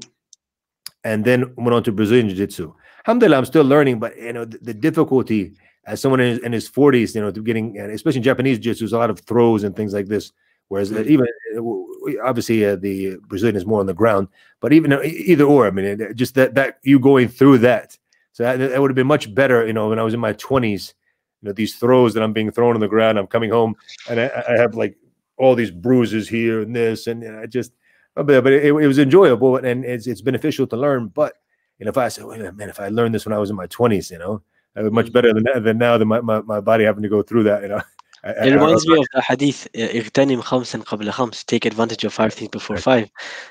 and then went on to Brazilian jiu-jitsu. Alhamdulillah, I'm still learning, but you know the, the difficulty as someone in his, in his 40s, you know, getting especially in Japanese jiu-jitsu, there's a lot of throws and things like this. Whereas mm-hmm. even uh, obviously uh, the Brazilian is more on the ground, but even uh, either or, I mean, just that that you going through that, so that, that would have been much better. You know, when I was in my twenties, you know, these throws that I'm being thrown on the ground, I'm coming home and I, I have like all these bruises here and this, and I just, but it, it, was enjoyable and it's it's beneficial to learn. But you know, if I say, wait a minute, man, if I learned this when I was in my twenties, you know, I was much mm-hmm. better than than now than my, my, my body having to go through that, you know. It reminds me of the hadith اغتنم خمسا قبل خمس take advantage of five things before five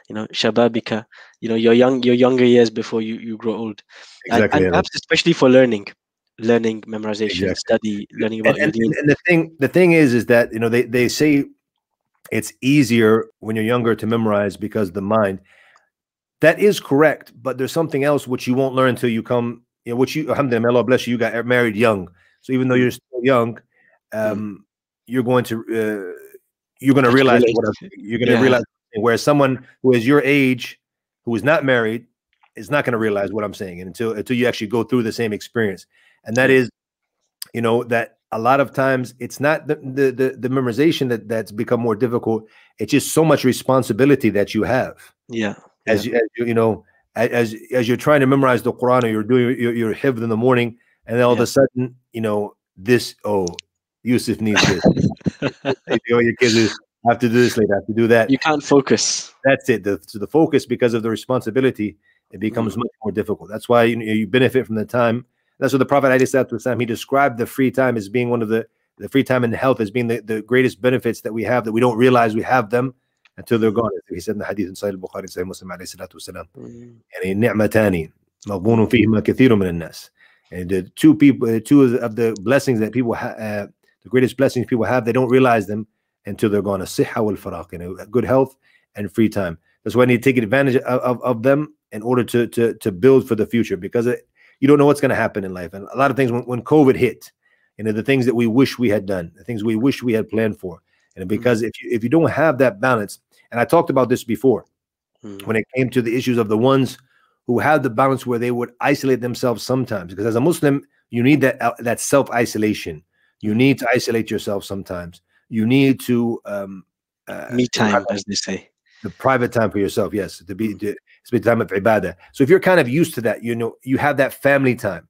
you know shababika you know your young your younger years before you, you grow old exactly, and, and perhaps especially for learning learning memorization exactly. study learning about and, and, and, the thing the thing is is that you know they, they say it's easier when you're younger to memorize because the mind that is correct but there's something else which you won't learn until you come you know which you alhamdulillah Allah bless you you got married young so even though mm. you're still young Mm. um, you're going to uh, you're going to realize what you're going to yeah. realize. Whereas someone who is your age, who is not married, is not going to realize what I'm saying until until you actually go through the same experience. And that is, you know, that a lot of times it's not the the the, the memorization that that's become more difficult. It's just so much responsibility that you have. Yeah. As, yeah. You, as you, you know, as as you're trying to memorize the Quran or you're doing your, your hifd in the morning, and then all yeah. of a sudden, you know, this oh Yusuf needs this. you your kids have to do this later, have to do that. You can't focus. That's it. The, so the focus, because of the responsibility, it becomes mm. much more difficult. That's why you, you benefit from the time. That's what the Prophet Islam, he described the free time as being one of the the free time and health as being the, the greatest benefits that we have that we don't realize we have them until they're gone. He said in the hadith in Sahih Bukhari, Sahih Muslim alayhi salatu wasalam, يعني نعمتان مغبون فيهما كثير من الناس. And the two people, two of the blessings that people ha- uh, the greatest blessings people have, they don't realize them until they're gone. A siha wal faraq, you know, good health and free time. That's why I need to take advantage of, of, of them in order to, to, to build for the future because it, you don't know what's going to happen in life. And a lot of things when, when COVID hit, you know, the things that we wish we had done, the things we wish we had planned for. And mm-hmm. because mm-hmm. if you if you don't have that balance, and I talked about this before, mm-hmm. when it came to the issues of the ones who have the balance where they would isolate themselves sometimes, because as a Muslim, you need that uh, that self isolation. You mm-hmm. need to isolate yourself sometimes. You need to um, uh, me time, as they say. the private time for yourself yes to be to spend time of ibadah. So if you're kind of used to that you know you have that family time.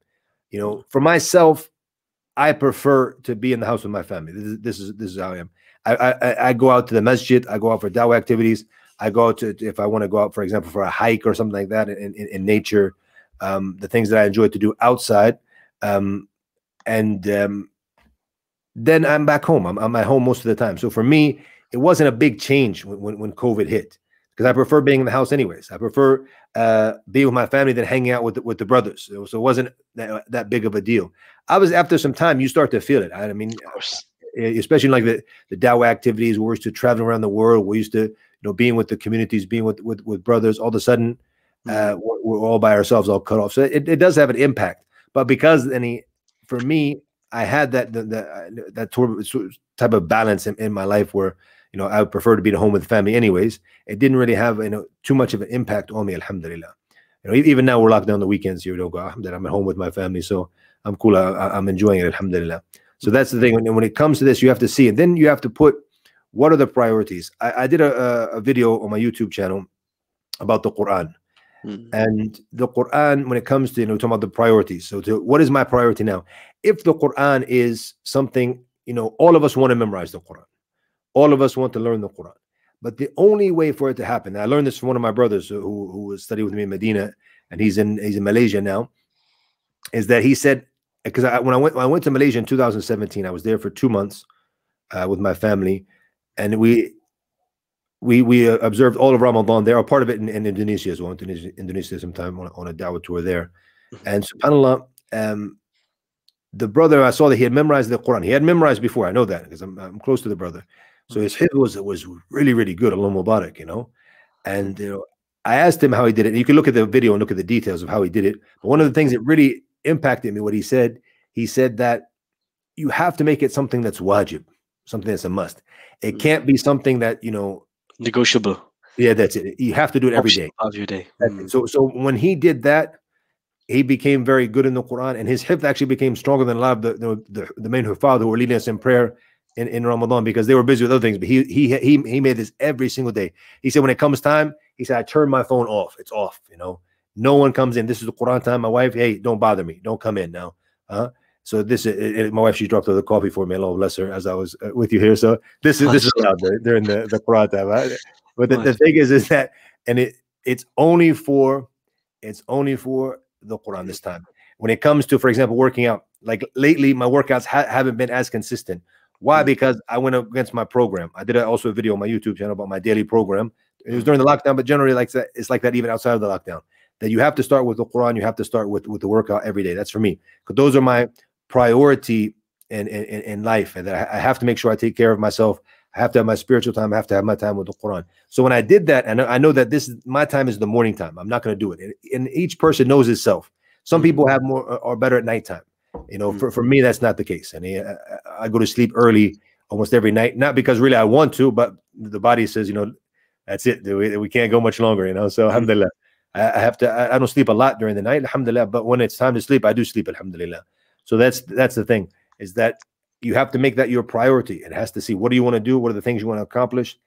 You know for myself i prefer to be in the house with my family. This is this is, this is how i am I, I i go out to the masjid i go out for dawah activities i go out to if i want to go out for example for a hike or something like that in, in, in nature um, the things that i enjoy to do outside um, and um, then i'm back home I'm, I'm at home most of the time so for me it wasn't a big change when, when, when COVID hit because I prefer being in the house anyways. I prefer uh, being with my family than hanging out with the, with the brothers. So, it wasn't that, that big of a deal. I was after some time, you start to feel it. I, mean, especially like the the Dawah activities, We're used to traveling around the world. We used to, you know, being with the communities, being with with, with brothers. All of a sudden, uh, mm-hmm. we're, we're, all by ourselves, all cut off. So it, it does have an impact. But because any, for me, I had that the, the that type of balance in, in my life where you know, I would prefer to be at home with the family anyways. It didn't really have, you know, too much of an impact on me, alhamdulillah. You know, even now we're locked down the weekends here. Don't go, alhamdulillah, I'm at home with my family. So I'm cool. I, am enjoying it, alhamdulillah. So that's the thing. And when it comes to this, you have to see, and then you have to put what are the priorities. I, I did a, a, video on my YouTube channel about the Quran. Mm-hmm. And the Quran, when it comes to, you know, talking about the priorities. So, to, what is my priority now? If the Quran is something, you know, all of us want to memorize the Quran. All of us want to learn the Quran. But the only way for it to happen, I learned this from one of my brothers who, who studied with me in Medina, and he's in he's in Malaysia now, is that he said, because I, when I went when I went to Malaysia in 2017, I was there for two months uh, with my family, and we we we uh, observed all of Ramadan there, a part of it in, in Indonesia as well. Indonesia, Indonesia sometime on, on a dawah tour there, mm-hmm. and Subhanallah, um, the brother I saw that he had memorized the Quran. He had memorized before. I know that because I'm, I'm close to the brother. So his hit was was really really good. Allah Mubarak, you know, and you know I asked him how he did it. You can look at the video and look at the details of how he did it. But one of the things that really impacted me, what he said, he said that you have to make it something that's wajib, something that's a must. It mm. can't be something that you know negotiable. Yeah, that's it. You have to do it every day of your day. Mm. So so when he did that, he became very good in the Quran, and his hifd actually became stronger than a lot of the the, the, the main hufad who were leading us in prayer in, in Ramadan because they were busy with other things. But he he he he made this every single day. He said when it comes time, he said I turn my phone off. It's off. You know, no one comes in. This is the Quran time. My wife, hey, don't bother me. Don't come in now. Huh? So this is my wife. She dropped the coffee for me. Allah bless her as I was uh, with you here. So this is this is allowed during the the Quran time. Right? But the, the thing is, is that and it it's only for it's only for the Quran this time. When it comes to, for example, working out, like lately, my workouts ha- haven't been as consistent. Why? Mm. Because I went against my program. I did also a video on my YouTube channel about my daily program. It was during the lockdown, but generally, like that, it's like that even outside of the lockdown. That you have to start with the Quran. You have to start with with the workout every day. That's for me because those are my priority in, in in life, and that I have to make sure I take care of myself. I have to have my spiritual time. I have to have my time with the Quran. So when I did that, and I know that this is my time is the morning time. I'm not going to do it. And, and, each person knows itself. Some mm. people have more are better at nighttime. You know, mm-hmm. for, for me, that's not the case. I I, I, go to sleep early almost every night, not because really I want to, but the body says, you know, that's it. We, we can't go much longer, you know. So, mm-hmm. alhamdulillah, I, have to, I, don't sleep a lot during the night, alhamdulillah. But when it's time to sleep, I do sleep, alhamdulillah. So that's that's the thing is that you have to make that your priority. It has to see what do you want to do, what are the things you want to accomplish,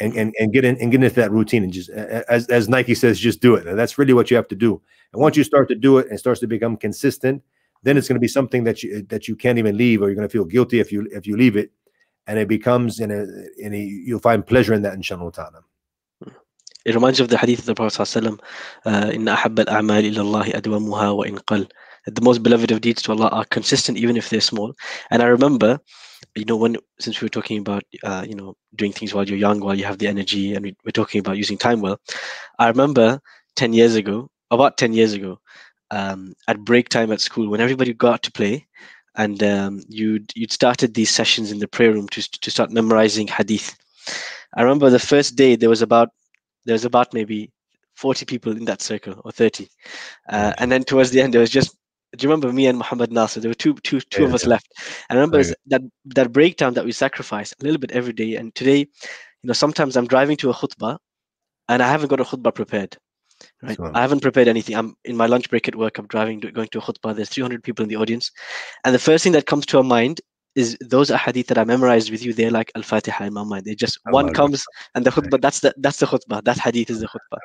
and and, and get in and get into that routine and just as as Nike says, just do it. And that's really what you have to do. And once you start to do it and starts to become consistent, then it's going to be something that you that you can't even leave, or you're going to feel guilty if you if you leave it, and it becomes in a in a you'll find pleasure in that, inshallah ta'ala. It reminds you of the hadith of the Prophet ﷺ, uh, إن أحب الأعمال إلى الله أدومها وإن قل. The most beloved of deeds to Allah are consistent even if they're small. And I remember, you know, when since we were talking about, uh, you know, doing things while you're young, while you have the energy, and we, we're talking about using time well. I remember 10 years ago, about 10 years ago, um, at break time at school when everybody got to play and um, you'd you'd started these sessions in the prayer room to, to start memorizing hadith i remember the first day there was about there was about maybe 40 people in that circle or 30 uh, and then towards the end there was just do you remember me and Muhammad Nasser? There were two, two, two yeah, of us yeah. left. And I remember okay. that that breakdown that we sacrifice a little bit every day. And today, you know, sometimes I'm driving to a khutbah and I haven't got a khutbah prepared. Right. So, I haven't prepared anything. I'm in my lunch break at work. I'm driving, to, going to a khutbah. There's 300 people in the audience. And the first thing that comes to our mind is those ahadith that I memorized with you, they're like Al-Fatiha in my mind. They just one comes and the khutbah, that's the that's the khutbah. That hadith is the khutbah.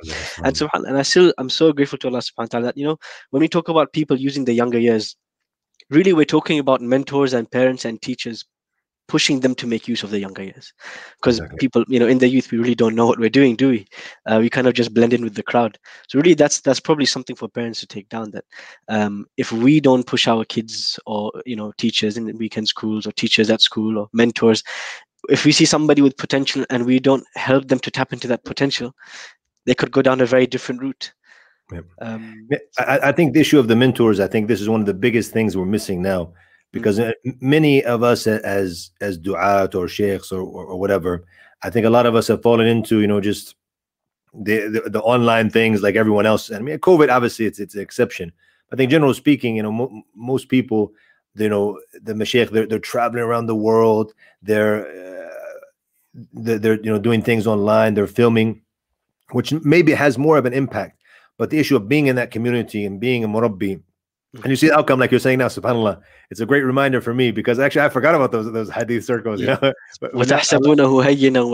And subhan and I still I'm so grateful to Allah subhanahu wa ta'ala that you know when we talk about people using the younger years, really we're talking about mentors and parents and teachers pushing them to make use of the younger years. Because exactly. people you know in the youth we really don't know what we're doing do we? Uh, we kind of just blend in with the crowd. So really that's that's probably something for parents to take down that um, if we don't push our kids or you know teachers in the weekend schools or teachers at school or mentors if we see somebody with potential and we don't help them to tap into that potential they could go down a very different route. Um, I, I think the issue of the mentors i think this is one of the biggest things we're missing now because mm-hmm. many of us as as du'at or sheikhs or, or, or whatever i think a lot of us have fallen into you know just the, the, the online things like everyone else. I mean covid obviously it's it's an exception. I think generally speaking you know mo- most people you know the mashaykh they're, they're traveling around the world. They're, uh, they're they're you know doing things online. They're filming which maybe has more of an impact. But the issue of being in that community and being a murabbi and you see the outcome like you're saying now subhanallah. It's a great reminder for me because actually i forgot about those those hadith circles oh, yeah. you know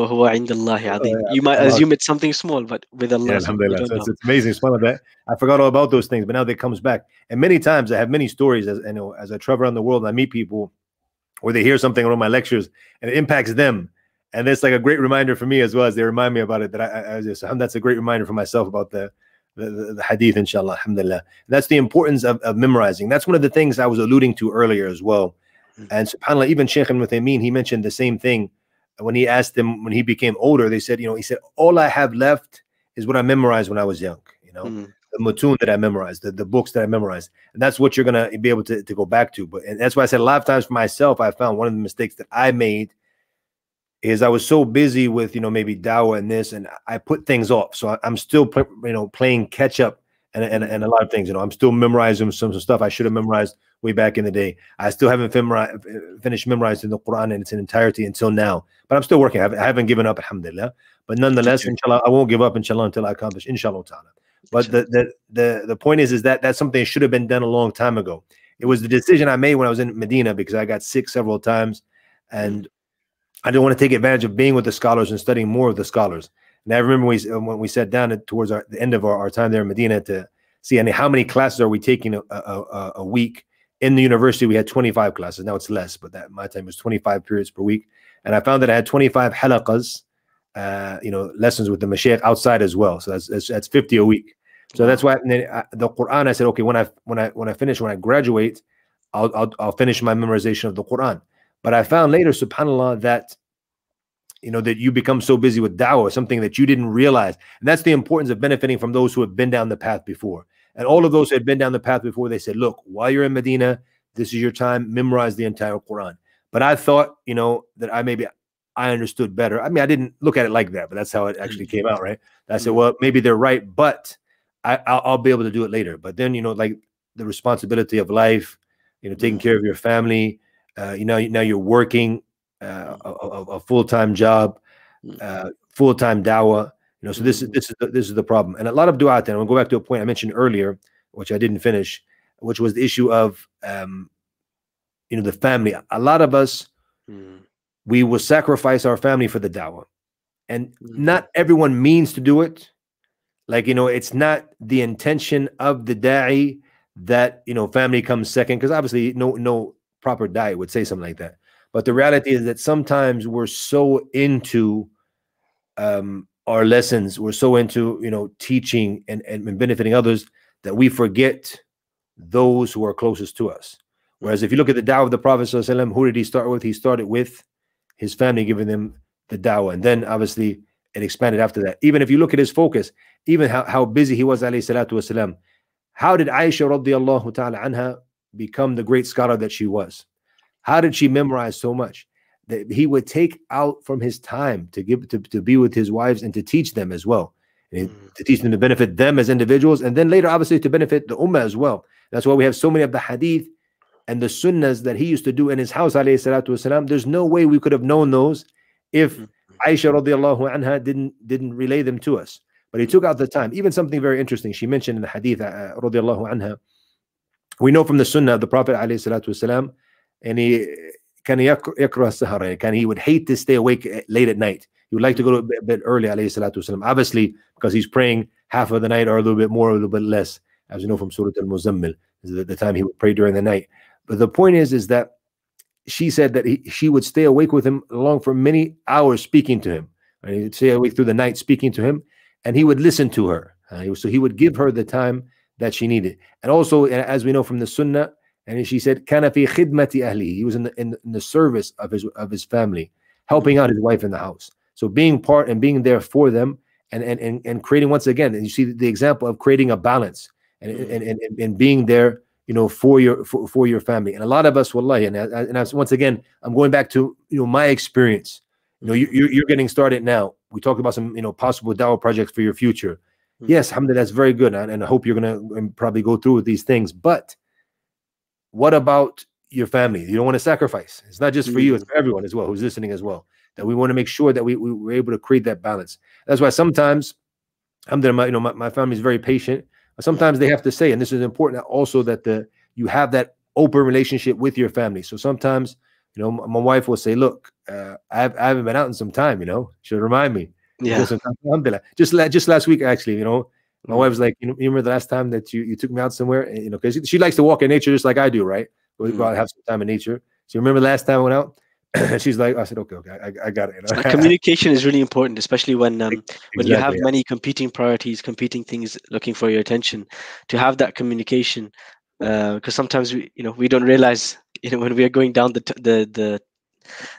oh, you might assume it's something small but with allah yeah, alhamdulillah. So it's, it's, amazing that i forgot all about those things but now they comes back. And many times i have many stories as you know as i travel around the world and i meet people where they hear something around my lectures and it impacts them. And it's like a great reminder for me as well as they remind me about it that i, I just that's a great reminder for myself about the the, the, hadith, inshallah, alhamdulillah. That's the importance of, of memorizing. That's one of the things I was alluding to earlier as well. Mm-hmm. And subhanAllah, even Shaykh ibn Uthaymeen, he mentioned the same thing when he asked them when he became older. They said, you know, he said, all I have left is what I memorized when I was young, you know. Mm-hmm the mutun that I memorized, the, the books that I memorized. And that's what you're gonna be able to, to go back to. But and that's why I said a lot of times for myself, I found one of the mistakes that I made is I was so busy with you know maybe Dawa and this, and I put things off. So I, am still you know playing catch up and, and and a lot of things. You know, I'm still memorizing some, some stuff I should have memorized way back in the day. I still haven't memorized, uh, finished memorizing the Quran in its entirety until now. But I'm still working. I haven't, I haven't given up, alhamdulillah. But nonetheless, inshallah, I won't give up, inshallah, until I accomplish, inshallah ta'ala. But the, the the the point is, is that that's something that should have been done a long time ago. It was the decision I made when I was in Medina because I got sick several times, and I didn't want to take advantage of being with the scholars and studying more of the scholars. And I remember we, uh, when we sat down towards our, the end of our, our, time there in Medina to see any how many classes are we taking a, a, a, week. In the university, we had 25 classes. Now it's less, but that my time was 25 periods per week. And I found that I had 25 halaqas, uh, you know, lessons with the mashaykh outside as well. So that's, that's, that's 50 a week. So that's why I, the Quran. I said, okay, when I when I when I finish when I graduate, I'll, I'll I'll finish my memorization of the Quran. But I found later, subhanAllah, that you know that you become so busy with dawah, something that you didn't realize. And that's the importance of benefiting from those who have been down the path before. And all of those who had been down the path before, they said, look, while you're in Medina, this is your time, memorize the entire Quran. But I thought, you know, that I maybe I understood better. I mean, I didn't look at it like that, but that's how it actually came out, right? I said, mm-hmm. well, maybe they're right, but I, I'll, I'll be able to do it later. But then, you know, like the responsibility of life, you know, taking mm-hmm. care of your family, uh, you know now you're working uh, a, a full-time job mm. uh, full-time dawa you know so this is mm. this is the, this is the problem and a lot of du'at and i'll go back to a point i mentioned earlier which i didn't finish which was the issue of um, you know the family a lot of us mm. we will sacrifice our family for the dawah and mm. not everyone means to do it like you know it's not the intention of the da'i that you know family comes second because obviously no no proper da'i would say something like that. But the reality is that sometimes we're so into um, our lessons, we're so into you know teaching and, and benefiting others that we forget those who are closest to us. Whereas if you look at the dawah of the Prophet, who did he start with? He started with his family, giving them the dawah, and then obviously it expanded after that. Even if you look at his focus, even how, how busy he was, alayhi salatu wasalam, how did Aisha radiallahu ta'ala anha become the great scholar that she was? How did she memorize so much? That he would take out from his time to give to, to be with his wives and to teach them as well. And mm. to teach them to benefit them as individuals, and then later, obviously, to benefit the ummah as well. That's why we have so many of the hadith and the sunnahs that he used to do in his house, alayhi wasalam. There's no way we could have known those if mm-hmm. Aisha radiallahu anha didn't didn't relay them to us. But he took out the time. Even something very interesting she mentioned in the hadith uh, radiallahu anha We know from the sunnah of the Prophet والسلام, and he can yakra sahara, can he would hate to stay awake uh, late at night. He would like to go to a bit early, alayhi salatu wasalam. Obviously, because he's praying half of the night or a little bit more, or a little bit less, as you know from Surah Al-Muzammil, is the, the time he would pray during the night. But the point is, is that she said that he, she would stay awake with him along for many hours speaking to him. And he'd stay awake through the night speaking to him, and he would listen to her. Uh, so he would give her the time that she needed. And also, as we know from the Sunnah, and she said, "Kana fi khidmati ahli." He was in the in, in the service of his of his family, helping out his wife in the house. So being part and being there for them, and and and, and creating once again, and you see the example of creating a balance and mm-hmm. and, and, and being there you know, for your for, for your family. And a lot of us, wallahi, and and I, once again, I'm going back to you know my experience. You know, you're mm-hmm. you're getting started now. We talked about some you know possible dawah projects for your future. Mm-hmm. Yes, alhamdulillah, that's very good, and, and I hope you're gonna um, probably go through with these things. But what about your family? You don't want to sacrifice. It's not just for mm-hmm. you; it's for everyone as well who's listening as well. That we want to make sure that we, we were able to create that balance. That's why sometimes, alhamdulillah, you know, my, my family is very patient sometimes they have to say, and this is important also that the you have that open relationship with your family. So sometimes, you know, my wife will say, "Look, uh, I, have, I haven't been out in some time. You know, she'll remind me." Yeah. Just la- just last week, actually, you know, my mm-hmm. wife was like, "You know, you remember the last time that you you took me out somewhere? And, you know, because she, she, likes to walk in nature just like I do, right? We go out have some time in nature. So you remember the last time I went out? she's like, I said, okay, okay, I, I got it. You know? Communication is really important, especially when um, exactly, when you have yeah. many competing priorities, competing things looking for your attention. To have that communication, because uh, sometimes we, you know, we don't realize, you know, when we are going down the t- the the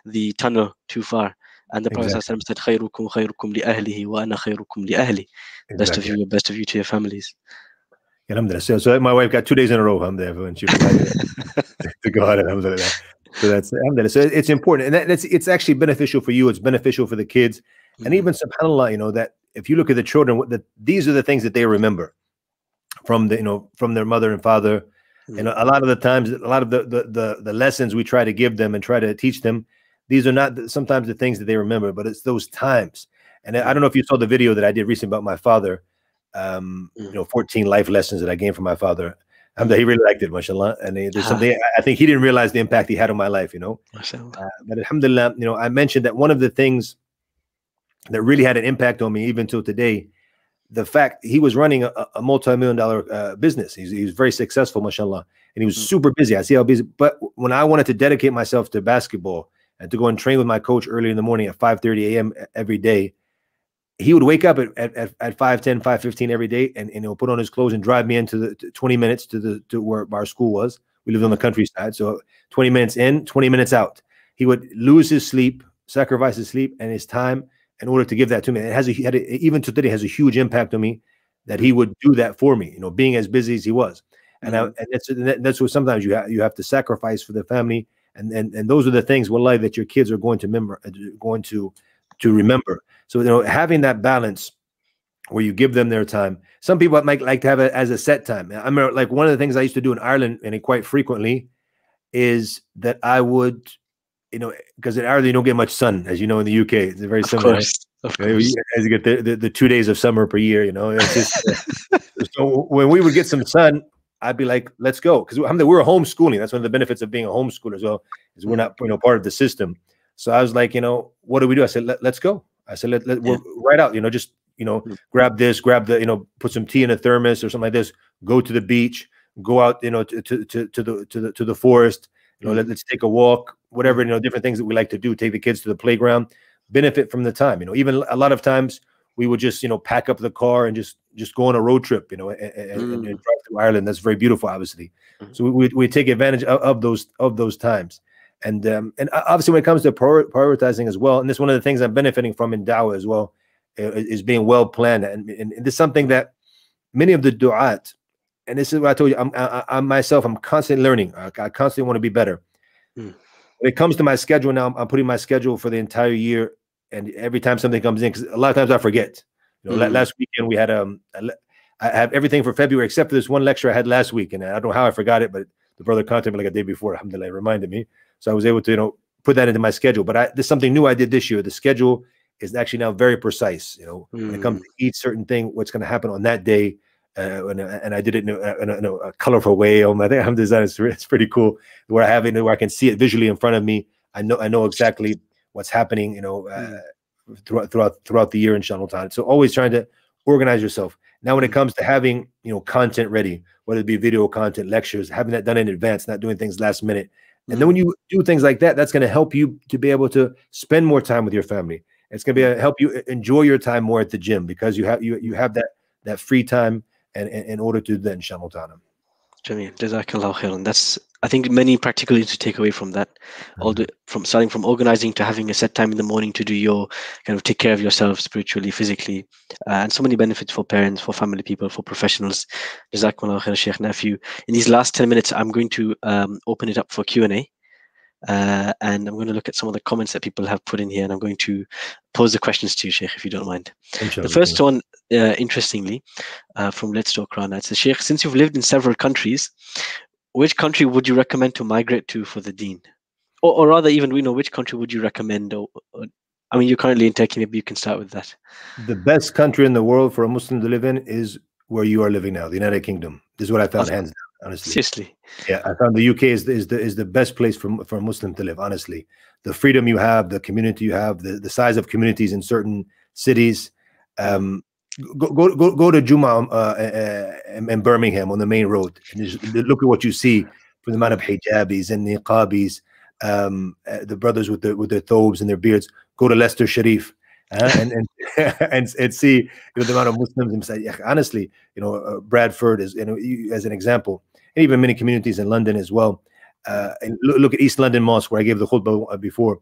the tunnel too far. And the Prophet exactly. said, خيركم خيركم لأهله وأنا خيركم لأهلي. Best of you, best of you to your families. Alhamdulillah. So, so my wife got two days in a row. Alhamdulillah, when she to go out. Alhamdulillah. So that's so it's important, and that, that's it's actually beneficial for you. It's beneficial for the kids, mm-hmm. and even Subhanallah, you know that if you look at the children, that these are the things that they remember from the you know from their mother and father. Mm-hmm. And a lot of the times, a lot of the, the the the lessons we try to give them and try to teach them, these are not sometimes the things that they remember, but it's those times. And I don't know if you saw the video that I did recently about my father. Um, you know, 14 life lessons that I gained from my father Alhamdulillah, he really liked it, mashallah. And there's ah. something I think he didn't realize the impact he had on my life, you know. Uh, but alhamdulillah, you know, I mentioned that one of the things that really had an impact on me, even till today, the fact he was running a, a multi-million dollar uh, business. He's, he's very successful, mashallah. And he was mm-hmm. super busy. I see how busy. But when I wanted to dedicate myself to basketball and to go and train with my coach early in the morning at 5:30 a.m. every day, he would wake up at, at, at 5 10 5 15 every day and, and he'll put on his clothes and drive me into the 20 minutes to the to where our school was. We lived on the countryside so 20 minutes in 20 minutes out. He would lose his sleep sacrifice his sleep and his time in order to give that to me. It has a, had a, even today has a huge impact on me that he would do that for me you know being as busy as he was. And, I, mm-hmm. and that's that's what sometimes you have you have to sacrifice for the family and and, and those are the things wallahi that your kids are going to remember uh, going to to remember so you know, having that balance where you give them their time. Some people might like to have it as a set time. I remember like one of the things I used to do in Ireland and quite frequently is that I would, you know, because in Ireland you don't get much sun, as you know, in the UK. It's very of similar. Course. Of course. As you get the, the, the, two days of summer per year, you know. Just, so when we would get some sun, I'd be like, let's go. Because I mean, we're homeschooling. That's one of the benefits of being a homeschooler as well, is we're not, you know, part of the system. So I was like, you know, what do we do? I said, Let, us go. I said, let, let yeah. right out, you know, just, you know, mm-hmm. grab this, grab the, you know, put some tea in a thermos or something like this, go to the beach, go out, you know, to, to, to, to the, to the, to the forest, you know, mm-hmm. let, us take a walk, whatever, you know, different things that we like to do, take the kids to the playground, benefit from the time, you know, even a lot of times we would just, you know, pack up the car and just, just go on a road trip, you know, and, mm-hmm. and, and mm. drive through Ireland. That's very beautiful, obviously. Mm-hmm. So we, we take advantage of, of those, of those times. And um, and obviously, when it comes to prioritizing as well, and this is one of the things I'm benefiting from in Dawah as well, is being well planned. And, and, and this is something that many of the du'at, and this is what I told you, I'm, I, I myself, I'm constantly learning. I, I constantly want to be better. Mm. When it comes to my schedule now, I'm putting my schedule for the entire year. And every time something comes in, because a lot of times I forget. You know, mm. last weekend we had um, I have everything for February except for this one lecture I had last week, and I don't know how I forgot it, but the brother contacted me like a day before. Alhamdulillah, reminded me, so I was able to you know put that into my schedule. But I, this is something new I did this year. The schedule is actually now very precise. You know, mm. when it comes hmm. to each certain thing, what's going to happen on that day. Uh, and, and, I did it in a, in a, in a colorful way. Um, I think I'm designing it's, it's pretty cool where I have it where I can see it visually in front of me. I know I know exactly what's happening. You know, uh, mm. throughout throughout throughout the year in Time. So always trying to organize yourself. Now, when it hmm. comes to having you know content ready, whether it be video content, lectures, having that done in advance, not doing things last minute, and then when mm-hmm. you do things like that, that's going to help you to be able to spend more time with your family. It's going to be a, help you enjoy your time more at the gym because you have you you have that that free time and in order to then time. Jamil, Jazakallah khairan. That's I think many practically to take away from that, mm-hmm. all the from starting from organizing to having a set time in the morning to do your kind of take care of yourself spiritually, physically, uh, and so many benefits for parents, for family people, for professionals. Jazakallah khair, Sheikh Nafiu. In these last ten minutes, I'm going to um, open it up for Q and A. Uh, and I'm going to look at some of the comments that people have put in here, and I'm going to pose the questions to you, Sheikh, if you don't mind. The first one, uh, interestingly, uh, from Let's Talk Rana, it says, Sheikh, since you've lived in several countries, which country would you recommend to migrate to for the deen? Or, or rather, even we know which country would you recommend? Or, or, I mean, you're currently in Turkey. Maybe you can start with that. The best country in the world for a Muslim to live in is where you are living now, the United Kingdom. This is what I found, hands down honestly. Seriously. Yeah, I found the UK is, is the is the best place for for a Muslim to live. Honestly, the freedom you have, the community you have, the, the size of communities in certain cities. Um, go go go, go to Juma uh, uh, in Birmingham on the main road and just look at what you see for the amount of hijabis and niqabis. Um, uh, the brothers with the with their thobes and their beards. Go to Leicester Sharif. Uh, and, and, and and see you know the amount of Muslims and say honestly you know uh, Bradford is you know as an example and even many communities in London as well. Uh, and look, look, at East London Mosque, where I gave the khutbah uh, before.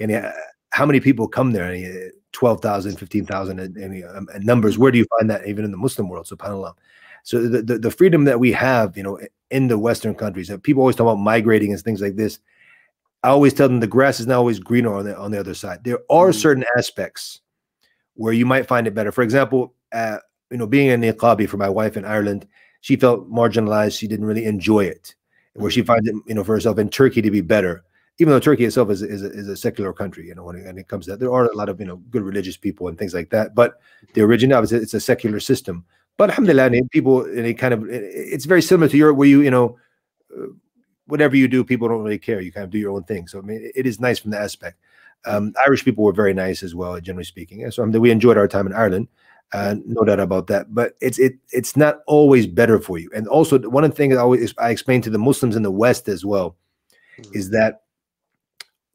And uh, how many people come there? Uh, 12,000, 15,000 um, and numbers. Where do you find that even in the Muslim world? SubhanAllah. So the, the, the freedom that we have, you know, in the Western countries, people always talk about migrating and things like this. I always tell them the grass is not always greener on the on the other side. There are mm-hmm. certain aspects where you might find it better. For example, uh, you know, being a niqabi for my wife in Ireland, she felt marginalized. She didn't really enjoy it. Where she mm-hmm. finds it, you know, for herself in Turkey to be better, even though Turkey itself is, is, a, is a secular country, you know, when it, when it comes to that, there are a lot of, you know, good religious people and things like that. But the origin of it, it's a secular system. But alhamdulillah, people, and it kind of, it's very similar to Europe where you, you know, uh, whatever you do, people don't really care. You kind of do your own thing. So, I mean, it is nice from the aspect. Um, Irish people were very nice as well, generally speaking. So I mean, we enjoyed our time in Ireland uh, no doubt about that. But it's it it's not always better for you. And also, one of the things I always I explain to the Muslims in the West as well mm-hmm. is that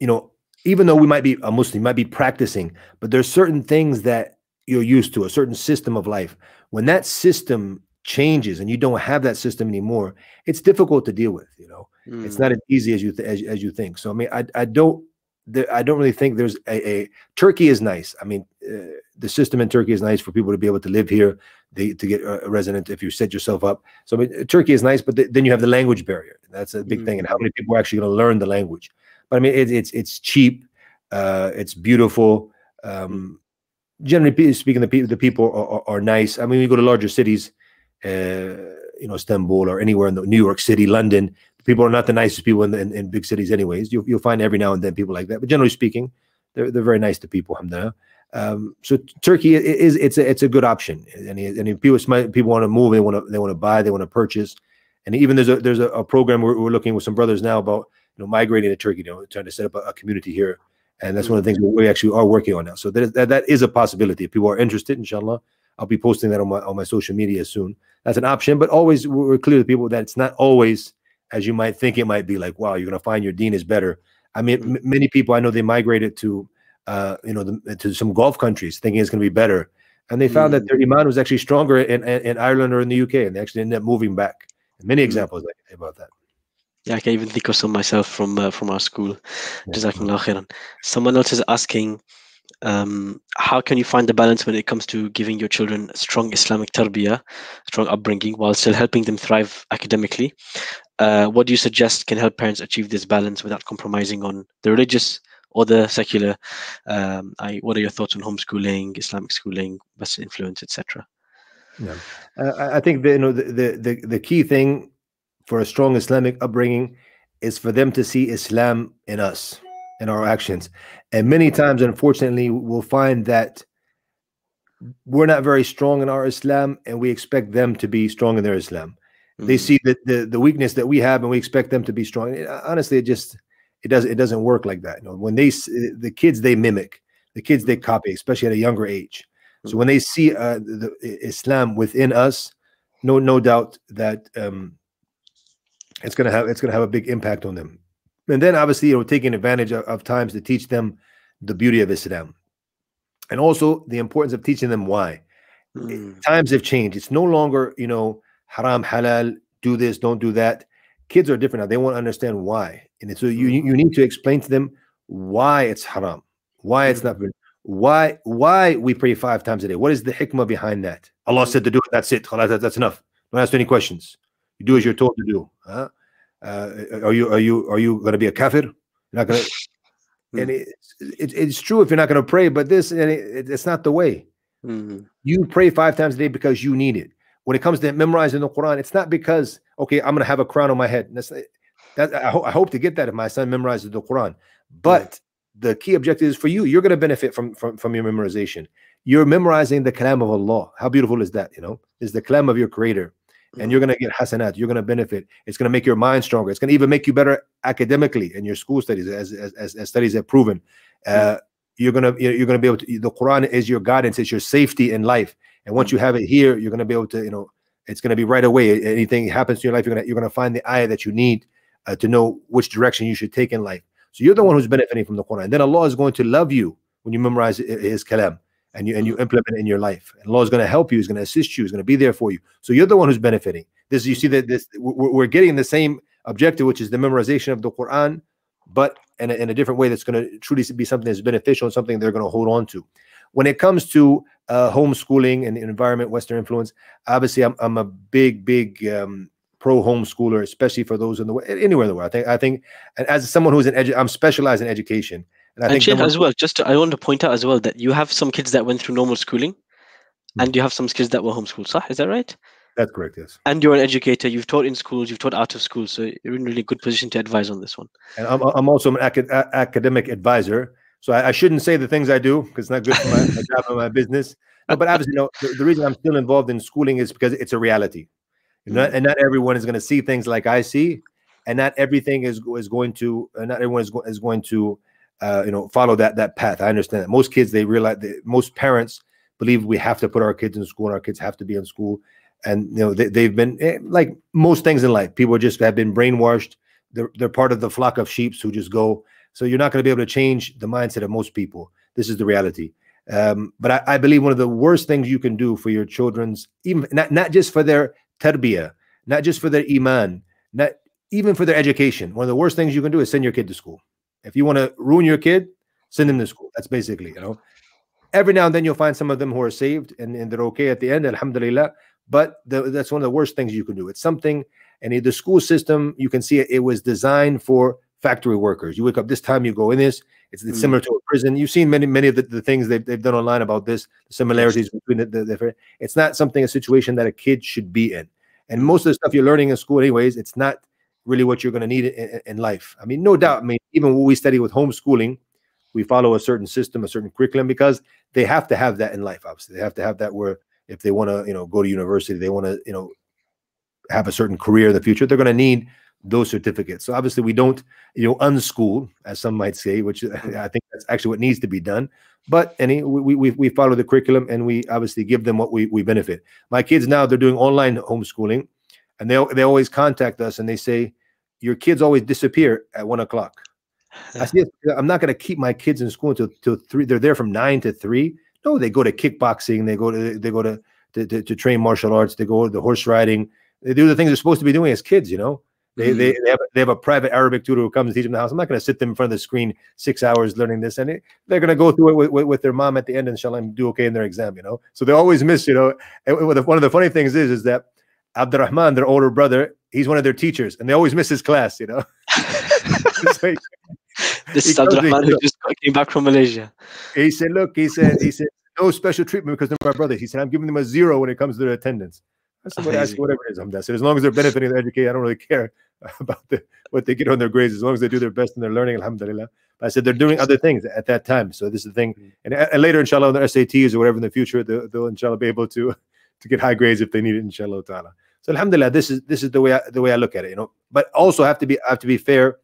you know even though we might be a Muslim, might be practicing, but there's certain things that you're used to, a certain system of life. When that system changes and you don't have that system anymore, it's difficult to deal with. You know, mm. it's not as easy as you as, as you think. So I mean, I I don't there, I don't really think there's a, a Turkey is nice. I mean, uh, the system in Turkey is nice for people to be able to live here, they, to get a resident if you set yourself up. So I mean, Turkey is nice, but th then you have the language barrier. That's a big mm -hmm. thing, and how many people are actually going to learn the language? But I mean, it, it's it's cheap, uh, it's beautiful. Um, generally speaking, the, pe the people are, are, are, nice. I mean, you go to larger cities, uh, you know, Istanbul or anywhere in the, New York City, London, people are not the nicest people in, in, in, big cities anyways. You'll, you'll find every now and then people like that. But generally speaking they're, they're very nice to people um, so turkey is it's a, it's a good option. And, and people people want to move they want to they want to buy they want to purchase. And even there's a there's a, a program we're, we're, looking with some brothers now about you know migrating to turkey you know trying to set up a, a community here and that's one of the things we actually are working on now so that is, that, that is a possibility if people are interested inshallah i'll be posting that on my on my social media soon that's an option but always we're clear to people that it's not always as you might think it might be like, wow, you're going to find your deen is better. I mean, mm-hmm. many people I know they migrated to, uh, you know, the, to some Gulf countries thinking it's going to be better, and they found mm. that their iman was actually stronger in, in, in, Ireland or in the UK, and they actually ended up moving back. Many examples about that. Yeah, I can even think of some myself from uh, from our school. Yeah. Someone else is asking, um, how can you find the balance when it comes to giving your children strong Islamic tarbiyah, strong upbringing, while still helping them thrive academically? Uh, what do you suggest can help parents achieve this balance without compromising on the religious or the secular? Um, I, what are your thoughts on homeschooling, Islamic schooling, Western influence, etc.? Yeah. Uh, I think that, you know the, the, the the key thing for a strong Islamic upbringing is for them to see Islam in us, in our actions. And many times, unfortunately, we'll find that we're not very strong in our Islam, and we expect them to be strong in their Islam. Mm-hmm. They see the, the the weakness that we have, and we expect them to be strong. Honestly, it just it doesn't it doesn't work like that. You know, when they the kids they mimic, the kids they copy, especially at a younger age. So mm-hmm. when they see uh, the Islam within us, no no doubt that um, it's gonna have it's gonna have a big impact on them. And then obviously, you know, taking advantage of, of times to teach them the beauty of Islam, and also the importance of teaching them why. Mm. Times have changed. It's no longer you know haram halal do this don't do that. Kids are different now. They want to understand why, and so you you need to explain to them why it's haram, why it's not why why we pray five times a day. What is the hikmah behind that? Allah said to do it. That's it. That's enough. Don't ask any questions. You do as you're told to do. Huh? Uh, are you are you are you going to be a kafir? You're not going to. and it, it, it's true if you're not going to pray, but this and it, it's not the way. Mm-hmm. You pray five times a day because you need it. When it comes to memorizing the Quran, it's not because okay, I'm going to have a crown on my head. That's that. I, ho- I hope to get that if my son memorizes the Quran. But the key objective is for you. You're going to benefit from, from, from your memorization. You're memorizing the kalam of Allah. How beautiful is that? You know, is the kalam of your creator. And you're going to get hasanat. You're going to benefit. It's going to make your mind stronger. It's going to even make you better academically in your school studies, as as, as studies have proven. Uh, you're gonna you're gonna be able to. The Quran is your guidance. It's your safety in life. And once you have it here, you're gonna be able to. You know, it's gonna be right away. Anything happens to your life, you're gonna you're gonna find the ayah that you need uh, to know which direction you should take in life. So you're the one who's benefiting from the Quran. And then Allah is going to love you when you memorize His kalam and you and you implement it in your life. And Allah is going to help you. He's going to assist you. He's going to be there for you. So you're the one who's benefiting. This you see that this we're, getting the same objective, which is the memorization of the Quran, but in a, in a different way that's going to truly be something that's beneficial and something they're going to hold on to. When it comes to uh, homeschooling and environment, Western influence, obviously I'm, I'm a big, big um, pro homeschooler, especially for those in the anywhere in the world. I think I think as someone who's an edu- I'm specialized in education. And, I and think as well, just to, I want to point out as well that you have some kids that went through normal schooling, mm-hmm. and you have some kids that were homeschooled. So is that right? That's correct. Yes. And you're an educator. You've taught in schools. You've taught out of school. So you're in a really good position to advise on this one. And I'm, I'm also an acad- academic advisor. So I, I, shouldn't say the things I do because it's not good for my, my job and my business. No, but obviously, you know, the, the, reason I'm still involved in schooling is because it's a reality. Not, and not everyone is going to see things like I see, and not everything is is going to. Not everyone is, go, is going to, uh, you know, follow that that path. I understand that most kids they realize that most parents believe we have to put our kids in school and our kids have to be in school, and you know they, they've been eh, like most things in life. People just have been brainwashed. They're they're part of the flock of sheep who just go. So you're not going to be able to change the mindset of most people. This is the reality. Um, but I, I, believe one of the worst things you can do for your children's, even not, not just for their tarbiyah, not just for their iman, not even for their education. One of the worst things you can do is send your kid to school. If you want to ruin your kid, send them to school. That's basically, you know. Every now and then you'll find some of them who are saved and, and they're okay at the end, alhamdulillah. But the, that's one of the worst things you can do. It's something, and the school system, you can see it, it was designed for factory workers. You wake up this time, you go in this. It's, it's mm. similar to a prison. You've seen many many of the, the things they've, they've done online about this, the similarities between the, the different. It's not something a situation that a kid should be in. And most of the stuff you're learning in school, anyways, it's not really what you're going to need in, in, life. I mean, no doubt. I mean, even what we study with homeschooling, we follow a certain system, a certain curriculum because they have to have that in life. Obviously, they have to have that where if they want to, you know, go to university, they want to, you know, have a certain career in the future. They're going to need those certificates. So obviously we don't, you know, unschool, as some might say, which mm-hmm. I think that's actually what needs to be done. But any we, we we follow the curriculum and we obviously give them what we we benefit. My kids now they're doing online homeschooling, and they they always contact us and they say, your kids always disappear at one o'clock. I said, I'm not going to keep my kids in school until, until three. They're there from nine to three. No, they go to kickboxing. They go to they go to to, to, to train martial arts. They go to horse riding. They do the things they're supposed to be doing as kids. You know, they, mm-hmm. they, they, have, they have a private Arabic tutor who comes and teach them the house. I'm not going to sit them in front of the screen six hours learning this. And it, they're going to go through it with, with, with, their mom at the end, and do okay in their exam, you know? So they always miss, you know. And one of the funny things is, is that Abdurrahman, their older brother, he's one of their teachers, and they always miss his class, you know? this is Abdurrahman who just came back from Malaysia. He said, look, he said, he said, no special treatment because they're my brother. He said, I'm giving them a zero when it comes to their attendance. I said, well, ask whatever it is. I said, as long as they're benefiting their education, I don't really care about the, what they get on their grades, as long as they do their best and they're learning, alhamdulillah. But I said, they're doing other things at that time. So this is the thing. Mm. And, and later, inshallah, on their SATs or whatever in the future, they'll, they'll inshallah be able to to get high grades if they need it, inshallah ta'ala. So alhamdulillah, this is this is the way I, the way I look at it, you know. But also have to be have to be fair.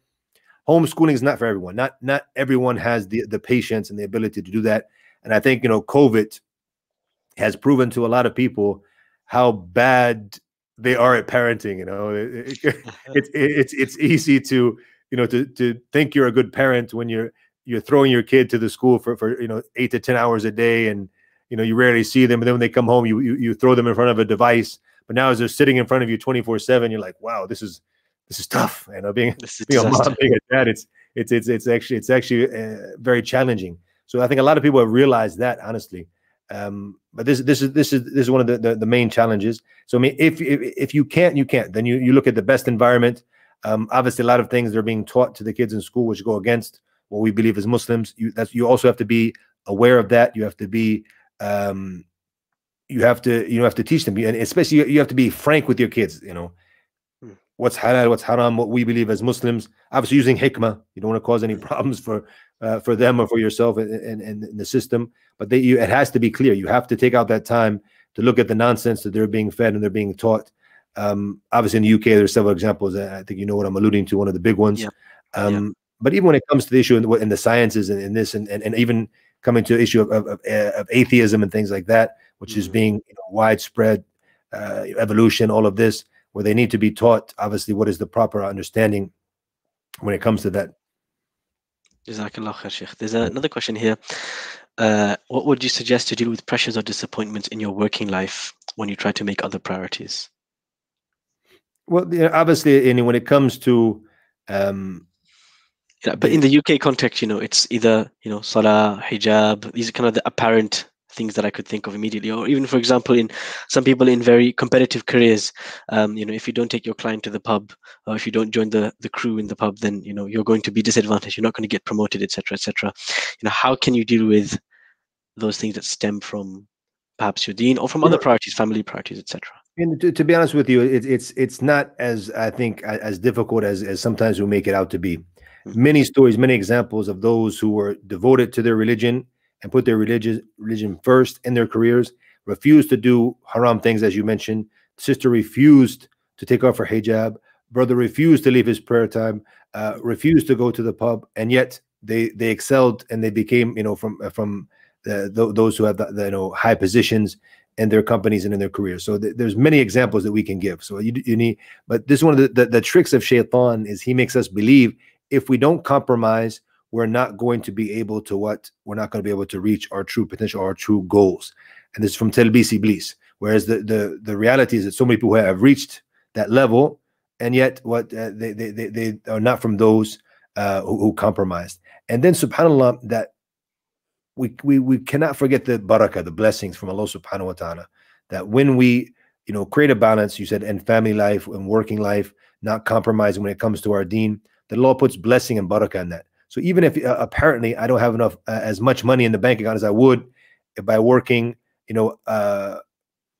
Homeschooling is not for everyone. Not not everyone has the the patience and the ability to do that. And I think you know, COVID has proven to a lot of people how bad they are at parenting. You know, it, it, it's it's it's easy to you know to to think you're a good parent when you're you're throwing your kid to the school for for you know eight to ten hours a day and you know you rarely see them and then when they come home you you, you throw them in front of a device but now as they're sitting in front of you 24 7 you're like wow this is this is tough. You know being, being a mom being a dad it's it's it's it's actually it's actually uh, very challenging. So i think a lot of people have realized that honestly. Um, but this this is this is this is one of the, the, the main challenges. So i mean if, if if you can't you can't. Then you you look at the best environment. Um, obviously a lot of things are being taught to the kids in school which go against what we believe as muslims you that's you also have to be aware of that. You have to be um, you have to you have to teach them, and especially you, you have to be frank with your kids. You know, hmm. what's halal, what's haram, what we believe as Muslims. Obviously, using hikmah, you don't want to cause any problems for uh, for them or for yourself and, and, and the system. But they, you, it has to be clear. You have to take out that time to look at the nonsense that they're being fed and they're being taught. Um, obviously, in the UK, there's several examples. I think you know what I'm alluding to. One of the big ones. Yeah. Um, yeah. But even when it comes to the issue in, in the sciences and in this, and, and, and even coming to the issue of, of, of, of atheism and things like that, which is mm. being you know, widespread uh, evolution, all of this, where they need to be taught, obviously, what is the proper understanding when it comes to that. Jazakallah khair, Sheikh. There's another question here. Uh, what would you suggest to deal with pressures or disappointments in your working life when you try to make other priorities? Well, obviously, when it comes to um, yeah, but in the UK context, you know, it's either you know salah, hijab. These are kind of the apparent things that I could think of immediately. Or even, for example, in some people in very competitive careers, um, you know, if you don't take your client to the pub, or if you don't join the the crew in the pub, then you know you're going to be disadvantaged. You're not going to get promoted, etc., etc. You know, how can you deal with those things that stem from perhaps your deen or from other priorities, family priorities, etc. And to, to, be honest with you, it, it's it's not as I think as difficult as as sometimes we make it out to be many stories, many examples of those who were devoted to their religion and put their religion religion first in their careers, refused to do haram things, as you mentioned. Sister refused to take off her hijab. Brother refused to leave his prayer time. Uh, refused to go to the pub, and yet they they excelled and they became, you know, from from the, those who have the, the, you know high positions in their companies and in their careers. So th- there's many examples that we can give. So you, you need, but this is one of the, the, the tricks of Shaitan is he makes us believe if we don't compromise, we're not going to be able to what? We're not going to be able to reach our true potential, our true goals. And this is from Talbis Iblis. Whereas the, the, the reality is that so many people have reached that level, and yet what uh, they, they, they, they are not from those uh, who, who compromised. And then subhanAllah, that we, we, we cannot forget the barakah, the blessings from Allah subhanahu wa ta'ala, that when we, you know, create a balance, you said, in family life and working life, not compromising when it comes to our deen, Allah puts blessing and barakah in that. So even if uh, apparently I don't have enough uh, as much money in the bank account as I would by working, you know, uh,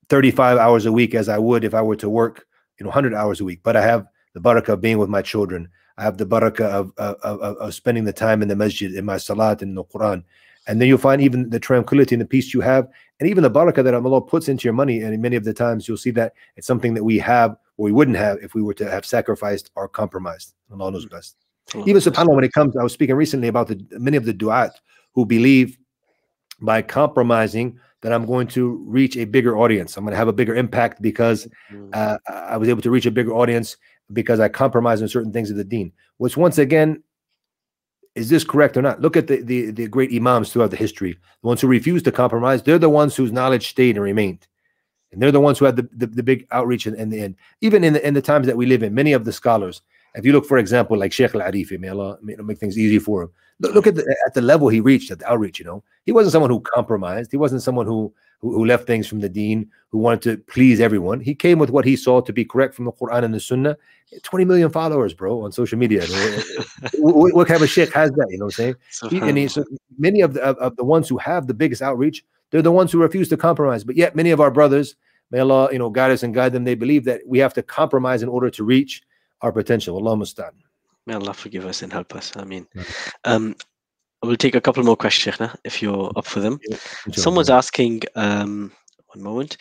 35 hours a week as I would if I were to work, you know, 100 hours a week, but I have the barakah of being with my children. I have the barakah of, of, of, of spending the time in the masjid, in my salat, in the Quran. And then you'll find even the tranquility and the peace you have, and even the barakah that Allah puts into your money. And many of the times you'll see that it's something that we have or we wouldn't have if we were to have sacrificed or compromised. Allah knows mm-hmm. best. Oh, even subhanAllah, when it comes, I was speaking recently about the many of the du'at who believe by compromising that I'm going to reach a bigger audience. I'm going to have a bigger impact because mm-hmm. uh, I was able to reach a bigger audience because I compromised on certain things of the deen. Which once again, is this correct or not? Look at the, the, the great imams throughout the history. The ones who refused to compromise, they're the ones whose knowledge stayed and remained and they're the ones who had the, the, the big outreach in, in, the end. Even in the, in the times that we live in, many of the scholars, if you look, for example, like Sheikh Al-Arifi, may Allah make things easy for him. Look, look, at the at the level he reached at the outreach. You know, he wasn't someone who compromised. He wasn't someone who who, who left things from the Deen, who wanted to please everyone. He came with what he saw to be correct from the Quran and the Sunnah. Twenty million followers, bro, on social media. what, what, kind of a sheikh has that? You know what I'm saying? He, and he, so many of the of, of the ones who have the biggest outreach they're the ones who refuse to compromise. But yet, many of our brothers, may Allah, you know, guide us and guide them. They believe that we have to compromise in order to reach our potential. Allah mustan. May Allah forgive us and help us. I mean, um, we'll take a couple more questions, Sheikhna, if you're up for them. Someone's asking, um, one moment.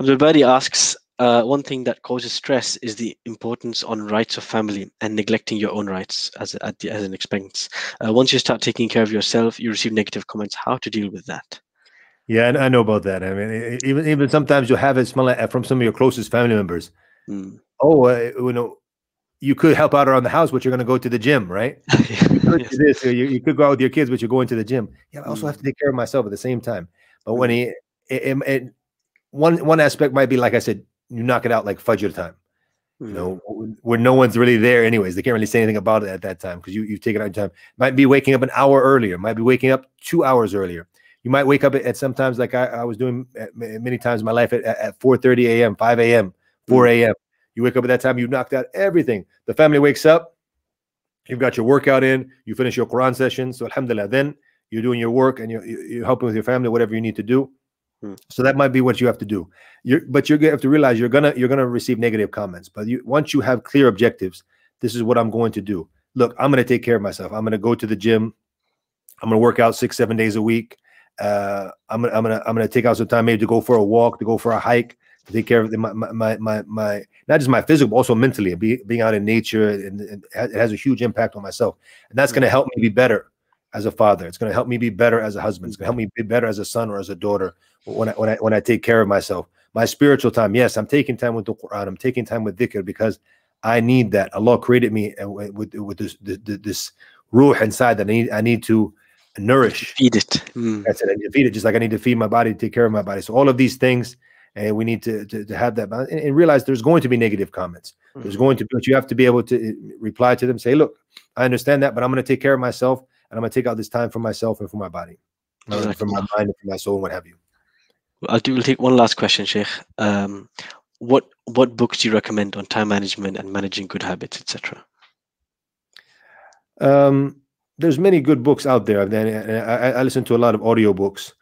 Abdul Bari asks, uh, one thing that causes stress is the importance on rights of family and neglecting your own rights as, a, the, as an expense. Uh, once you start taking care of yourself, you receive negative comments. How to deal with that? Yeah, and I know about that. I mean, even even sometimes you have it from some of your closest family members. Mm. Oh, uh, you know, you could help out around the house, but you're going to go to the gym, right? You could, Yes. this, you, you could go out with your kids, but you're going to the gym. Yeah, I also Mm. have to take care of myself at the same time. But when he, it, it, it- one one aspect might be like I said, you knock it out like fudge Fajr time. Mm. You know, where no one's really there, anyways. They can't really say anything about it at that time because you you've taken out your time. Might be waking up an hour earlier. Might be waking up two hours earlier. You might wake up at, at sometimes like I, I was doing at, many times in my life at, at 4 30 a.m., 5 a.m., 4 a.m. You wake up at that time, you've knocked out everything. The family wakes up, you've got your workout in, you finish your Quran session. So, Alhamdulillah, then you're doing your work and you're, you- you're helping with your family, whatever you need to do. Hmm. So that might be what you have to do. You're, but you're gonna have to realize you're gonna you're gonna receive negative comments. But you once you have clear objectives, this is what I'm going to do. Look, I'm gonna take care of myself. I'm gonna go to the gym. I'm gonna work out six seven days a week. Uh, I'm gonna I'm gonna I'm gonna take out some time maybe to go for a walk, to go for a hike, to take care of my, my my my not just my physical, but also mentally. Be, being out in nature and, and it has- a huge impact on myself, and that's gonna help me be better as a father. It's gonna help me be better as a husband. It's gonna help me be better as a son or as a daughter when I when I when I take care of myself. My spiritual time, yes, I'm taking time with the Quran. I'm taking time with dhikr because I need that. Allah created me uh, with with, with this this, this ruh inside that I need I need to nourish. Feed it. Mm. That's it. I need to feed it just like I need to feed my body, take care of my body. So all of these things, and we need to to, to have that balance and, and realize there's going to be negative comments. There's Mhm. going to be, but you have to be able to uh, reply to them. Say, look, I understand that, but I'm going to take care of myself, and I'm going to take out this time for myself and for my body, uh, for my mind, and for my soul, and what have you. I'll do. We'll take one last question, Sheikh. Um, what what books do you recommend on time management and managing good habits, etc.? Um, there's many good books out there. Then I, I, I listen to a lot of audiobooks.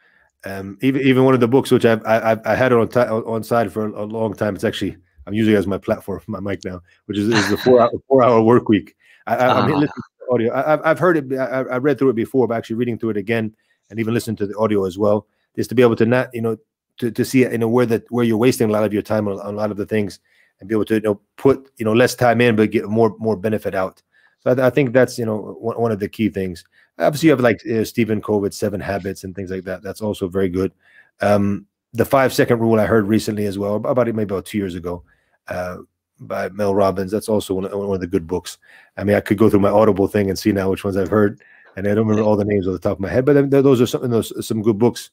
Um, even even one of the books which I've I, I had it on ti on side for a, a long time. It's actually I'm using it as my platform for my mic now, which is, is the four hour, four hour work week. I, I, I'm Ah. listening to the audio. I, I've I've heard it. I, I read through it before, but actually reading through it again and even listening to the audio as well, is to be able to not you know to, to see you know where that where you're wasting a lot of your time on, on a lot of the things and be able to you know put you know less time in but get more more benefit out. So I, I think that's you know one, one of the key things. Obviously, you have like uh, Stephen Covey's Seven Habits and things like that. That's also very good. Um, the five second rule I heard recently as well, about it maybe about two years ago, uh, by Mel Robbins. That's also one of, one of the good books. I mean, I could go through my Audible thing and see now which ones I've heard, and I don't remember all the names off the top of my head. But those are some those some good books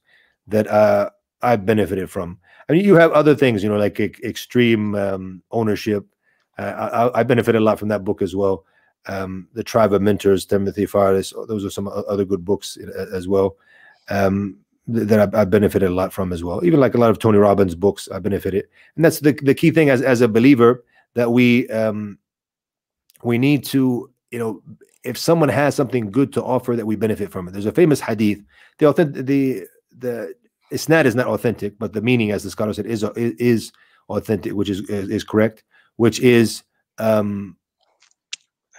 that uh, I've benefited from. I mean, you have other things, you know, like extreme um, ownership. Uh, I, I- I benefited a lot from that book as well. Um, the Tribe of Mentors, Timothy Ferriss. Those are some other good books as well um, that I've, I've benefited a lot from as well. Even like a lot of Tony Robbins books, I benefited, and that's the the key thing as as a believer that we um, we need to you know if someone has something good to offer that we benefit from it. There's a famous hadith. The authentic the the isnad is not authentic, but the meaning, as the scholar said, is is authentic, which is is, is correct, which is um,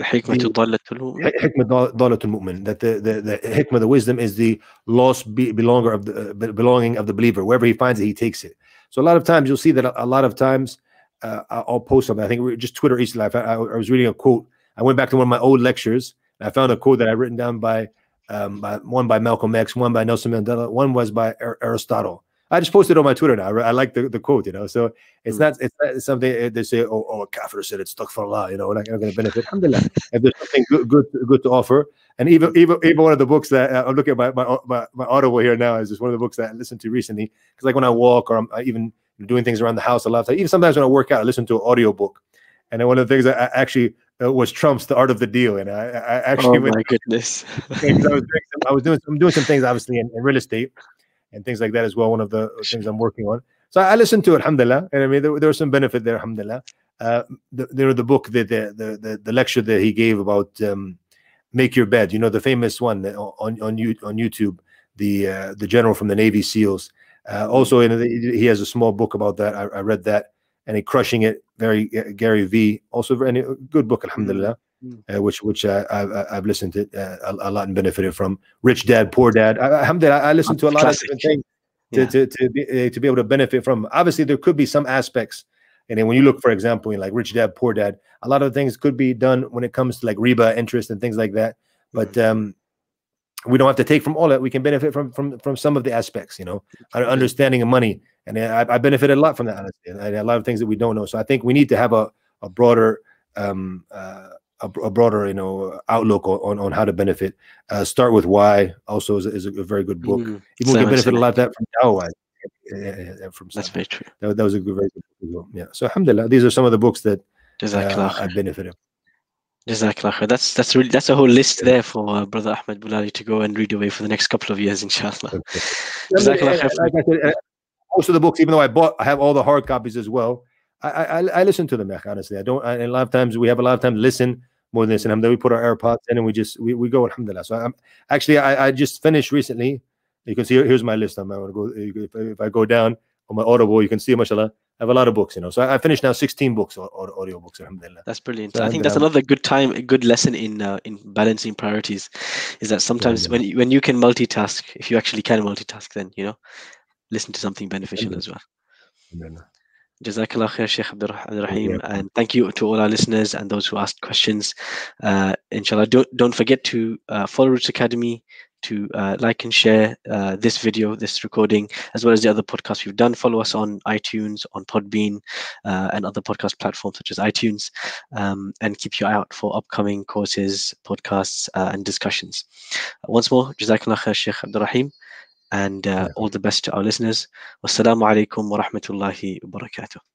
Hikmatu dalatul mu'min. Hikmah. That the, the, the hikmah, the wisdom is the lost be, belonger of the uh, belonging of the believer. Wherever he finds it, he takes it. So a lot of times you'll see that a, lot of times uh, I'll post something. I think just Twitter East Life. I, I, I, was reading a quote. I went back to one of my old lectures and I found a quote that I'd written down by, um, by one by Malcolm X, one by Nelson Mandela, one was by Ar Aristotle. I just posted on my Twitter now. I, I like the, the quote, you know. So it's Mm. not it's not something uh, they say, oh, oh, a kafir said astaghfirullah, you know, we're not going to benefit. Alhamdulillah. if there's something good, good, good to offer, and even even even one of the books that uh, I'm looking at my my my, my audible here now is just one of the books that I listened to recently because like when I walk or I'm uh, even doing things around the house a lot even sometimes when I work out, I listen to an audio book, and then one of the things that I actually uh, was Trump's The Art of the Deal, and I, I actually Oh went my goodness. I was doing some, I was doing I'm doing some things obviously in, in real estate and things like that as well. One of the things I'm working on. So I listened to it, alhamdulillah. And I mean there, there was some benefit there, alhamdulillah. Uh the, there the book the, the the the lecture that he gave about um make your bed, you know, the famous one on on you on YouTube, the uh, the general from the Navy SEALs. Uh, mm. also, in the, he has a small book about that. I, I read that, and he crushing it. Very uh, Gary V. Also, very good book, Alhamdulillah. Mm. Uh, which which uh, I, have listened to uh, a, a, lot and benefited from. Rich Dad, Poor Dad. I, alhamdulillah, I listened to a lot Classic. of different things to, yeah. to, to, be, uh, to be able to benefit from. Obviously, there could be some aspects. And then when you look, for example, in like Rich Dad, Poor Dad, a lot of things could be done when it comes to like riba, interest, and things like that. But mm. um, we don't have to take from all that. We can benefit from from from some of the aspects, you know, understanding of money. And I, I benefited a lot from that, honestly. And a lot of things that we don't know. So I think we need to have a a broader um, uh, a, a, broader, you know, outlook on, on how to benefit. Uh, Start with why also is, is a, very good book. Mm-hmm. Even we can benefit a lot of that from Dawah. From That's very true. That, that, was a good, very good book as well. Yeah. So, alhamdulillah, these are some of the books that uh, I benefited. Jazakallah. That's that's really that's a whole list there for uh, brother Ahmed Bulali to go and read away for the next couple of years, inshallah. Okay. Jazakallah. Like I said, uh, most of the books, even though I bought, I have all the hard copies as well. I I, I listen to them. Honestly, I don't. I, a lot of times we have a lot of time to listen more than this. And we put our AirPods in and we just we, we go alhamdulillah. So I'm actually I, I just finished recently. You can see here's my list. I'm going to go if, if, I go down on my Audible, you can see mashallah. I have a lot of books, you know. So I, I finished now 16 books or, audio books, alhamdulillah. That's brilliant. So I think that's another good time, a good lesson in uh, in balancing priorities, is that sometimes yeah, yeah. when you, when you can multitask, if you actually can multitask, then you know, listen to something beneficial as well. Jazakallah khair, Sheikh Abdul Rahim. And thank you to all our listeners and those who asked questions. Uh, inshallah, don't, don't forget to uh, follow Roots Academy, to uh, like and share uh, this video, this recording, as well as the other podcasts we've done. Follow us on iTunes, on Podbean, uh, and other podcast platforms such as iTunes, um, and keep your eye out for upcoming courses, podcasts, uh, and discussions. once more, Jazakallah khair, Sheikh Abdurraheem and uh, all the best to our listeners. Wassalamu alaikum wa rahmatullahi wa barakatuh.